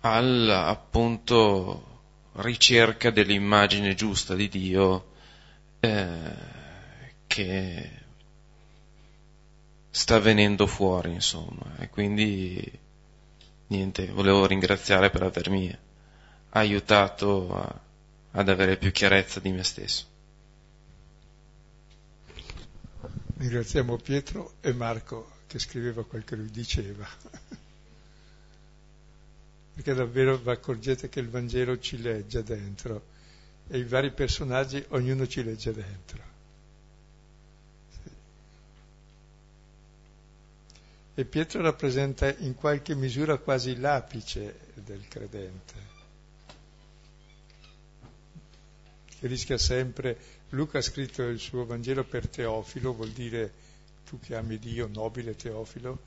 alla appunto ricerca dell'immagine giusta di Dio eh, che sta venendo fuori, insomma, e quindi niente, volevo ringraziare per avermi aiutato a, ad avere più chiarezza di me stesso.
Ringraziamo Pietro e Marco che scriveva quel che lui diceva. Perché davvero vi accorgete che il Vangelo ci legge dentro e i vari personaggi ognuno ci legge dentro. E Pietro rappresenta in qualche misura quasi l'apice del credente, che rischia sempre, Luca ha scritto il suo Vangelo per Teofilo, vuol dire tu che ami Dio, nobile Teofilo,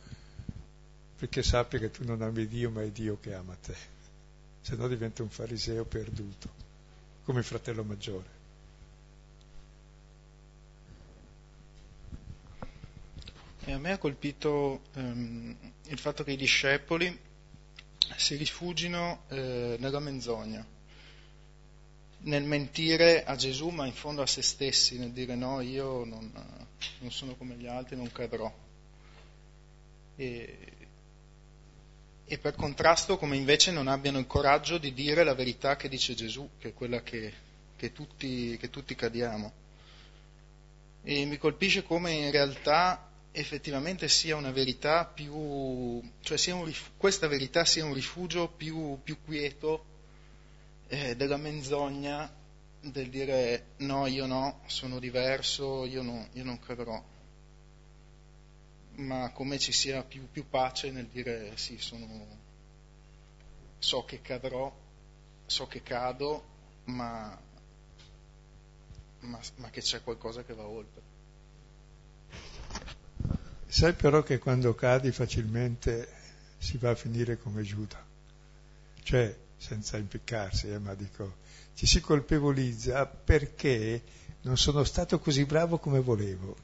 perché sappia che tu non ami Dio, ma è Dio che ama te, se no diventa un fariseo perduto, come il fratello maggiore.
E a me ha colpito ehm, il fatto che i discepoli si rifugino eh, nella menzogna, nel mentire a Gesù, ma in fondo a se stessi, nel dire no, io non, non sono come gli altri, non cadrò. E, e per contrasto come invece non abbiano il coraggio di dire la verità che dice Gesù, che è quella che, che, tutti, che tutti cadiamo. E mi colpisce come in realtà effettivamente sia una verità più, cioè sia un, questa verità sia un rifugio più, più quieto eh, della menzogna del dire no, io no, sono diverso, io, no, io non cadrò ma come ci sia più, più pace nel dire sì, sono, so che cadrò, so che cado, ma, ma, ma che c'è qualcosa che va oltre.
Sai però che quando cadi facilmente si va a finire come Giuda, cioè senza impiccarsi, eh, ma dico, ci si colpevolizza perché non sono stato così bravo come volevo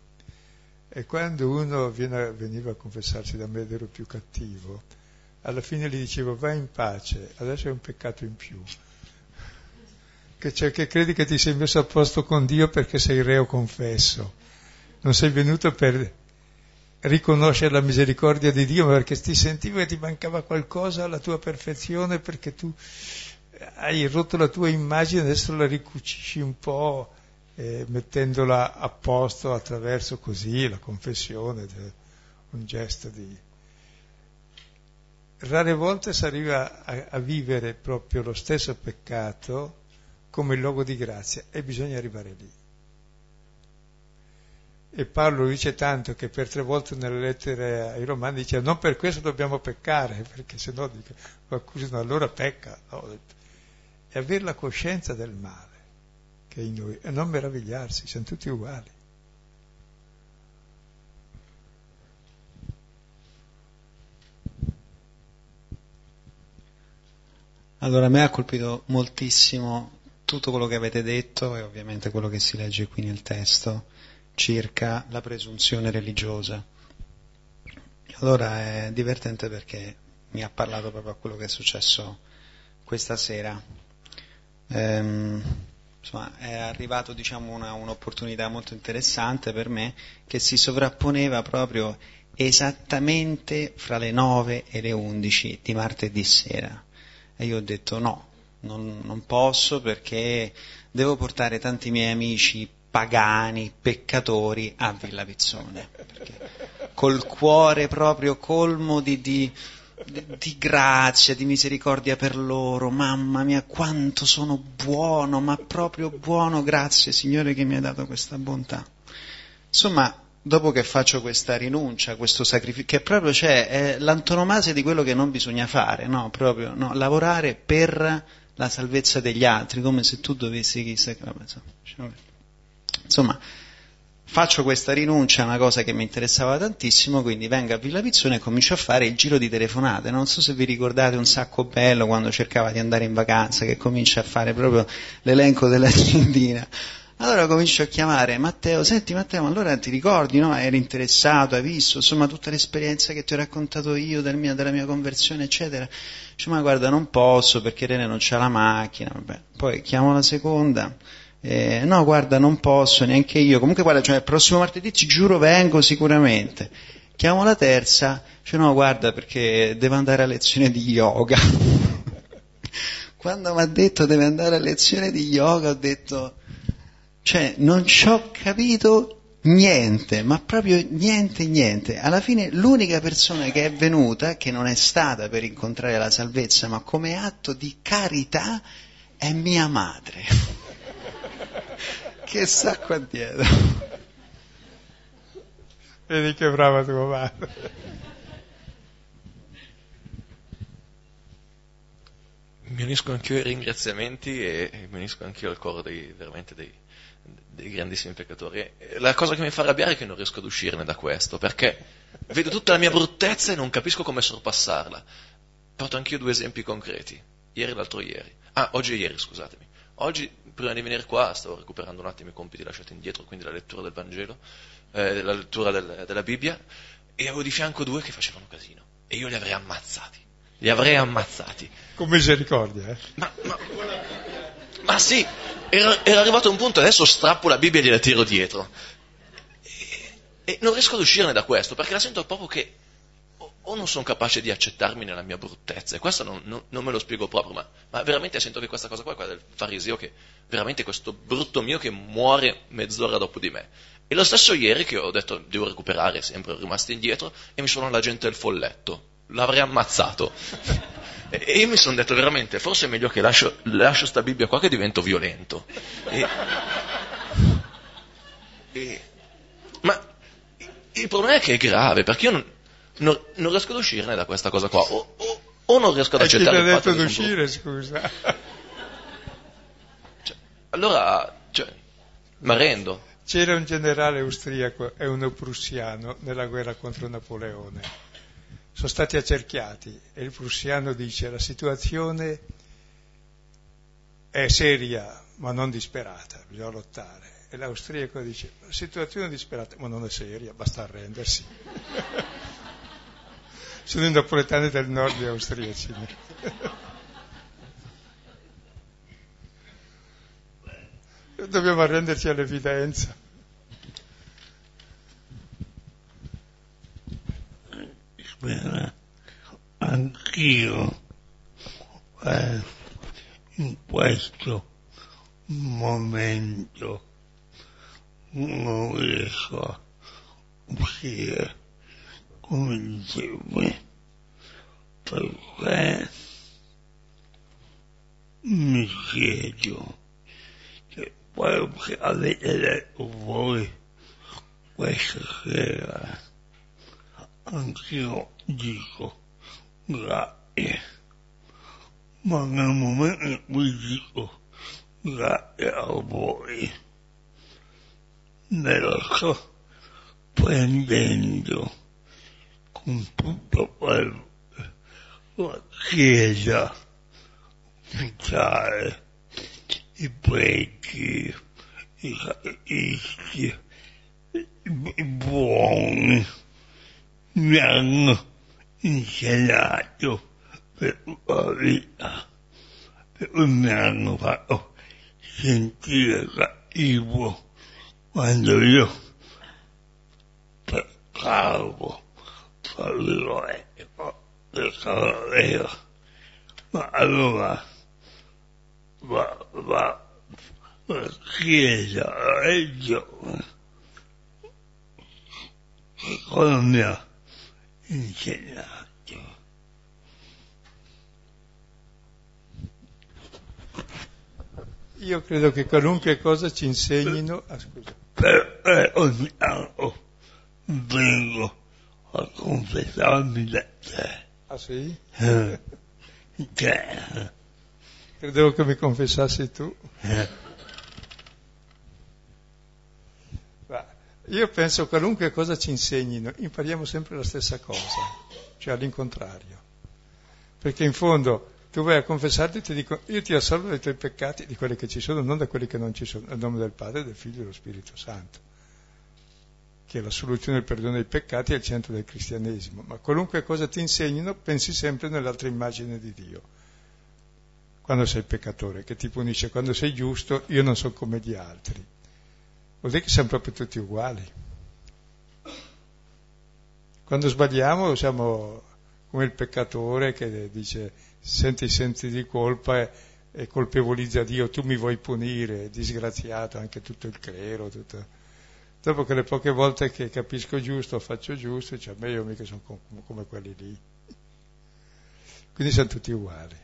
e quando uno viene, veniva a confessarsi da me ed ero più cattivo, alla fine gli dicevo vai in pace, adesso è un peccato in più. Che, cioè, che credi che ti sei messo a posto con Dio perché sei reo confesso. Non sei venuto per riconoscere la misericordia di Dio, perché ti sentivo che ti mancava qualcosa alla tua perfezione, perché tu hai rotto la tua immagine, adesso la ricucisci un po' eh, mettendola a posto attraverso così la confessione, un gesto di... Rare volte si arriva a, a vivere proprio lo stesso peccato come luogo di grazia e bisogna arrivare lì. E Paolo dice tanto che per tre volte nelle lettere ai Romani dice non per questo dobbiamo peccare, perché se no accusano allora pecca. No? E avere la coscienza del male che è in noi e non meravigliarsi, siamo tutti uguali.
Allora a me ha colpito moltissimo tutto quello che avete detto e ovviamente quello che si legge qui nel testo circa la presunzione religiosa. Allora è divertente perché mi ha parlato proprio a quello che è successo questa sera. Ehm, insomma, è arrivato diciamo, una, un'opportunità molto interessante per me che si sovrapponeva proprio esattamente fra le 9 e le 11 di martedì sera. E io ho detto no, non, non posso perché devo portare tanti miei amici pagani, peccatori a Villa Pizzone. Col cuore proprio colmo di, di di grazia, di misericordia per loro. Mamma mia, quanto sono buono, ma proprio buono, grazie Signore che mi hai dato questa bontà. Insomma, dopo che faccio questa rinuncia, questo sacrificio, che proprio c'è, è l'antonomasia di quello che non bisogna fare, no? Proprio, no? Lavorare per la salvezza degli altri, come se tu dovessi chissà che... Insomma, faccio questa rinuncia a una cosa che mi interessava tantissimo, quindi vengo a Villa Pizzone e comincio a fare il giro di telefonate. Non so se vi ricordate un sacco bello quando cercava di andare in vacanza, che comincia a fare proprio l'elenco dell'agendina. Allora comincio a chiamare Matteo, senti Matteo, ma allora ti ricordi, no? Eri interessato, hai visto, insomma, tutta l'esperienza che ti ho raccontato io del mio, della mia conversione, eccetera. Dice, ma guarda, non posso perché Rene non c'ha la macchina, vabbè. Poi chiamo la seconda, eh, no guarda non posso neanche io, comunque guarda, cioè, il prossimo martedì ci giuro vengo sicuramente. Chiamo la terza, cioè no guarda perché devo andare a lezione di yoga. Quando mi ha detto deve andare a lezione di yoga ho detto, cioè non ci ho capito niente, ma proprio niente, niente. Alla fine l'unica persona che è venuta, che non è stata per incontrare la salvezza, ma come atto di carità, è mia madre che sa qua dietro.
Vedi che brava tua madre.
Mi unisco anch'io ai ringraziamenti e mi unisco anch'io al coro dei, veramente dei, dei grandissimi peccatori. La cosa che mi fa arrabbiare è che non riesco ad uscirne da questo, perché vedo tutta la mia bruttezza e non capisco come sorpassarla. Porto anch'io due esempi concreti, ieri e l'altro ieri. Ah, oggi e ieri, scusatemi. Oggi, prima di venire qua, stavo recuperando un attimo i compiti lasciati indietro, quindi la lettura del Vangelo.
eh, della lettura del, della Bibbia, e avevo di fianco due che facevano casino. E io li avrei ammazzati. Li avrei ammazzati.
Con misericordia, eh?
Ma, ma, ma sì, era, era, arrivato un punto, adesso strappo la Bibbia e gliela tiro dietro. E, e non riesco ad uscirne da questo, perché la sento proprio che o non sono capace di accettarmi nella mia bruttezza, e questo non, non, non me lo spiego proprio, ma, ma, veramente sento che questa cosa qua è quella del fariseo, che veramente questo brutto mio che muore mezz'ora dopo di me. E lo stesso ieri che ho detto devo recuperare, sempre rimasto indietro, e mi suona la gente del folletto, l'avrei ammazzato. e, e io mi sono detto veramente, forse è meglio che lascio, lascio sta Bibbia qua che divento violento. E, e, ma il problema è che è grave, perché io non, non, non, riesco ad uscirne da questa cosa qua. O, o, o non riesco ad
e
accettare
il fatto di uscire, scusa.
Cioè, allora, cioè, mi arrendo.
C'era un generale austriaco e uno prussiano nella guerra contro Napoleone. Sono stati accerchiati e il prussiano dice la situazione è seria ma non disperata, bisogna lottare. E l'austriaco dice la situazione è disperata ma non è seria, basta arrendersi. sono i napoletani del nord di austriaci. Dobbiamo arrenderci all'evidenza.
Spera, anch'io eh, in questo momento non riesco a uscire come dicevo, perché mi chiedo che quello che avete detto voi questa sera, anch'io dico grazie, ma nel momento in cui dico grazie a voi, me lo sto prendendo con tutto quello la Chiesa ufficiale, i preti, i catechisti, i buoni, mi hanno insegnato per la vita, per mi hanno fatto sentire quando io peccavo all'epoca del ma allora va, va la Chiesa, cosa mi ha insegnato?
Io credo che qualunque cosa ci insegnino... Ah, scusa.
Per, eh, ogni anno vengo a confessarmi da te.
Ah sì?
Eh, cioè,
Credevo che mi confessassi tu.
eh,
Ma io penso qualunque cosa ci insegnino, impariamo sempre la stessa cosa, cioè all'incontrario. Perché in fondo tu vai a confessarti e ti dico, io ti assolvo dai tuoi peccati, di quelli che ci sono, non da quelli che non ci sono, nel nome del Padre, del Figlio e dello Spirito Santo che la soluzione del perdono dei peccati è il centro del cristianesimo, ma qualunque cosa ti insegnino pensi sempre nell'altra immagine di Dio. Quando sei peccatore, che ti punisce, quando sei giusto, io non sono come gli altri. Vuol dire che siamo proprio tutti uguali. Quando sbagliamo siamo come il peccatore che dice senti sensi di colpa e, e colpevolizza Dio, tu mi vuoi punire, disgraziato, anche tutto il clero, tutto Dopo che le poche volte che capisco giusto faccio giusto, cioè, me io mica sono come, quelli lì. Quindi siamo tutti uguali.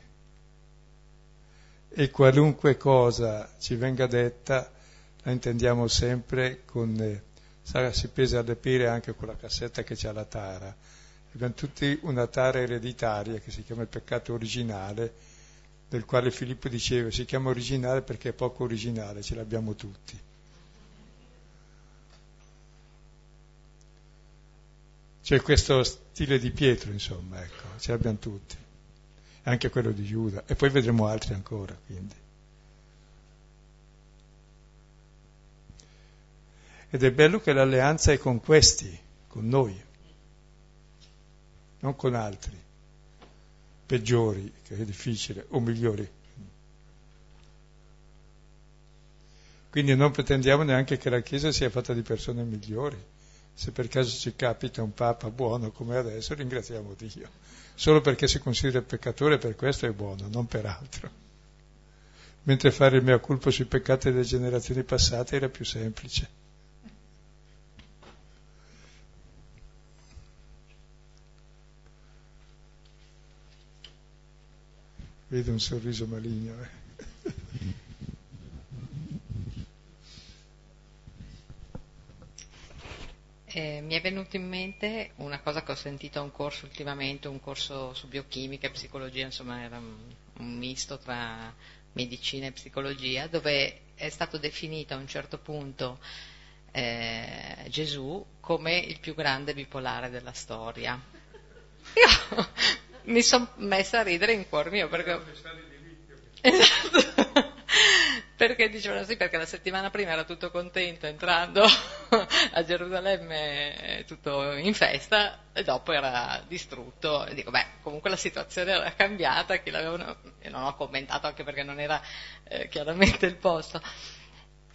E qualunque cosa ci venga detta la intendiamo sempre con, eh, si pesa alle pere anche con la cassetta che c'ha la tara. Abbiamo tutti una tara ereditaria che si chiama il peccato originale, del quale Filippo diceva si chiama originale perché è poco originale, ce l'abbiamo tutti. C'è questo stile di Pietro, insomma, ecco, ce l'abbiamo tutti, anche quello di Giuda, e poi vedremo altri ancora, quindi. Ed è bello che l'alleanza è con questi, con noi, non con altri, peggiori, che è difficile, o migliori. Quindi non pretendiamo neanche che la Chiesa sia fatta di persone migliori. Se per caso ci capita un Papa buono come adesso, ringraziamo Dio. Solo perché si considera peccatore per questo è buono, non per altro. Mentre fare il mea culpa sui peccati delle generazioni passate era più semplice. Vedo un sorriso maligno. Eh.
Eh, mi è venuto in mente una cosa che ho sentito a un corso ultimamente, un corso su biochimica e psicologia, insomma era un, un misto tra medicina e psicologia, dove è stato definito a un certo punto eh, Gesù come il più grande bipolare della storia. Io mi sono messa a ridere in cuor mio perché... Esatto perché dicevano sì, perché la settimana prima era tutto contento entrando a Gerusalemme tutto in festa e dopo era distrutto. E dico, beh, comunque la situazione era cambiata, chi l'avevano... e non ho commentato anche perché non era eh, chiaramente il posto.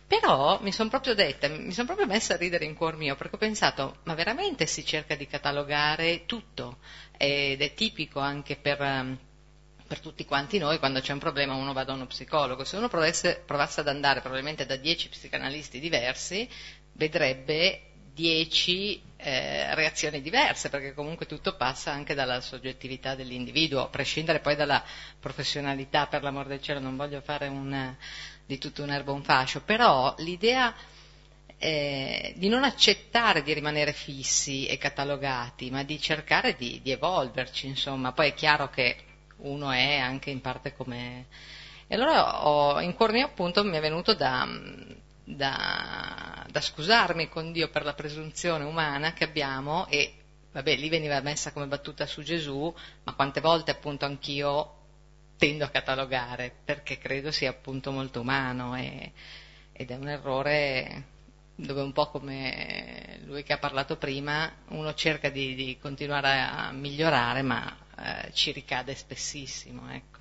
Però mi sono proprio detta, mi sono proprio messa a ridere in cuor mio, perché ho pensato, ma veramente si cerca di catalogare tutto, ed è tipico anche per ehm, per tutti quanti noi quando c'è un problema uno va da uno psicologo. Se uno provasse, provasse ad andare probabilmente da dieci psicanalisti diversi, vedrebbe dieci eh, reazioni diverse, perché comunque tutto passa anche dalla soggettività dell'individuo, a prescindere poi dalla professionalità, per l'amor del cielo, non voglio fare un, di tutto un erbo un fascio, però l'idea eh, di non accettare di rimanere fissi e catalogati, ma di cercare di, di evolverci, insomma, poi è chiaro che uno è anche in parte come... E allora ho, in cuor mio appunto mi è venuto da, da, da scusarmi con Dio per la presunzione umana che abbiamo e vabbè lì veniva messa come battuta su Gesù, ma quante volte appunto anch'io tendo a catalogare perché credo sia appunto molto umano e, ed è un errore dove un po' come lui che ha parlato prima uno cerca di, di continuare a migliorare ma eh, ci ricade spessissimo. Ecco.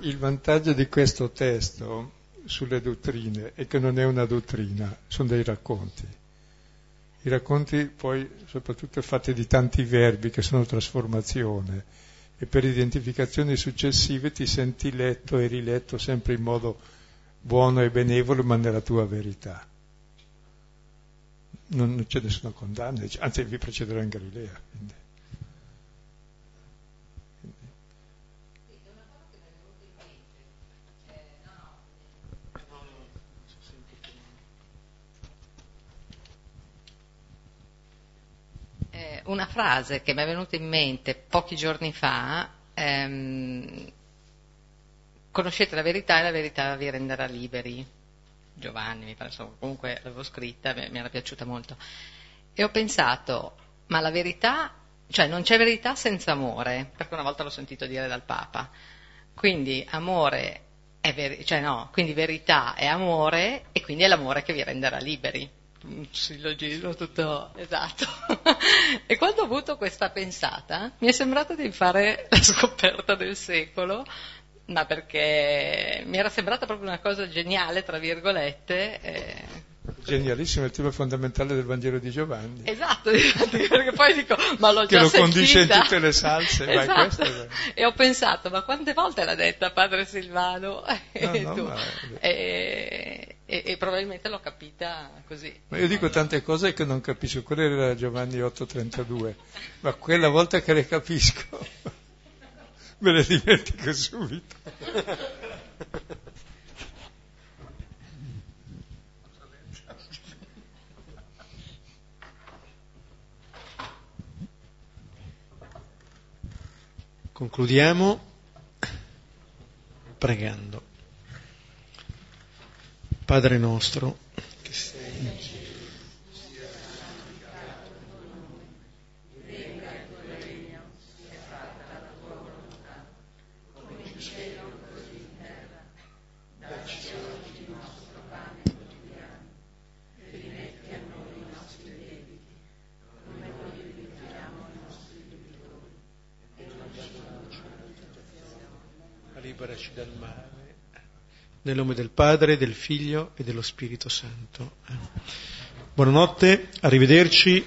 Il vantaggio di questo testo sulle dottrine è che non è una dottrina, sono dei racconti. I racconti poi soprattutto fatti di tanti verbi che sono trasformazione e per identificazioni successive ti senti letto e riletto sempre in modo buono e benevolo ma nella tua verità non, non c'è nessuna condanna, anzi vi precederò in Galilea. Quindi.
Eh, una frase che mi è venuta in mente pochi giorni fa, ehm, conoscete la verità e la verità vi renderà liberi. Giovanni, mi pare, insomma, comunque l'avevo scritta, mi era piaciuta molto. E ho pensato, ma la verità, cioè non c'è verità senza amore, perché una volta l'ho sentito dire dal Papa. Quindi amore è veri- cioè no, quindi verità è amore e quindi è l'amore che vi renderà liberi. Un sillogismo tutto esatto. e quando ho avuto questa pensata, mi è sembrato di fare la scoperta del secolo ma perché mi era sembrata proprio una cosa geniale, tra virgolette. Eh.
Genialissimo, il tema fondamentale del Vangelo di Giovanni.
Esatto, perché poi dico, ma l'ho
che
già
lo
sentita.
condisce in tutte le salse.
esatto.
È...
E ho pensato, ma quante volte l'ha detta padre Silvano?
No,
e,
no, ma...
e, e, e, probabilmente l'ho capita così.
Ma io dico tante cose che non capisco, quella era Giovanni 8,32, ma quella volta che le capisco me le dimentico subito.
Concludiamo pregando. Padre nostro, Nel nome del Padre, del Figlio e dello Spirito Santo. Buonanotte, arrivederci.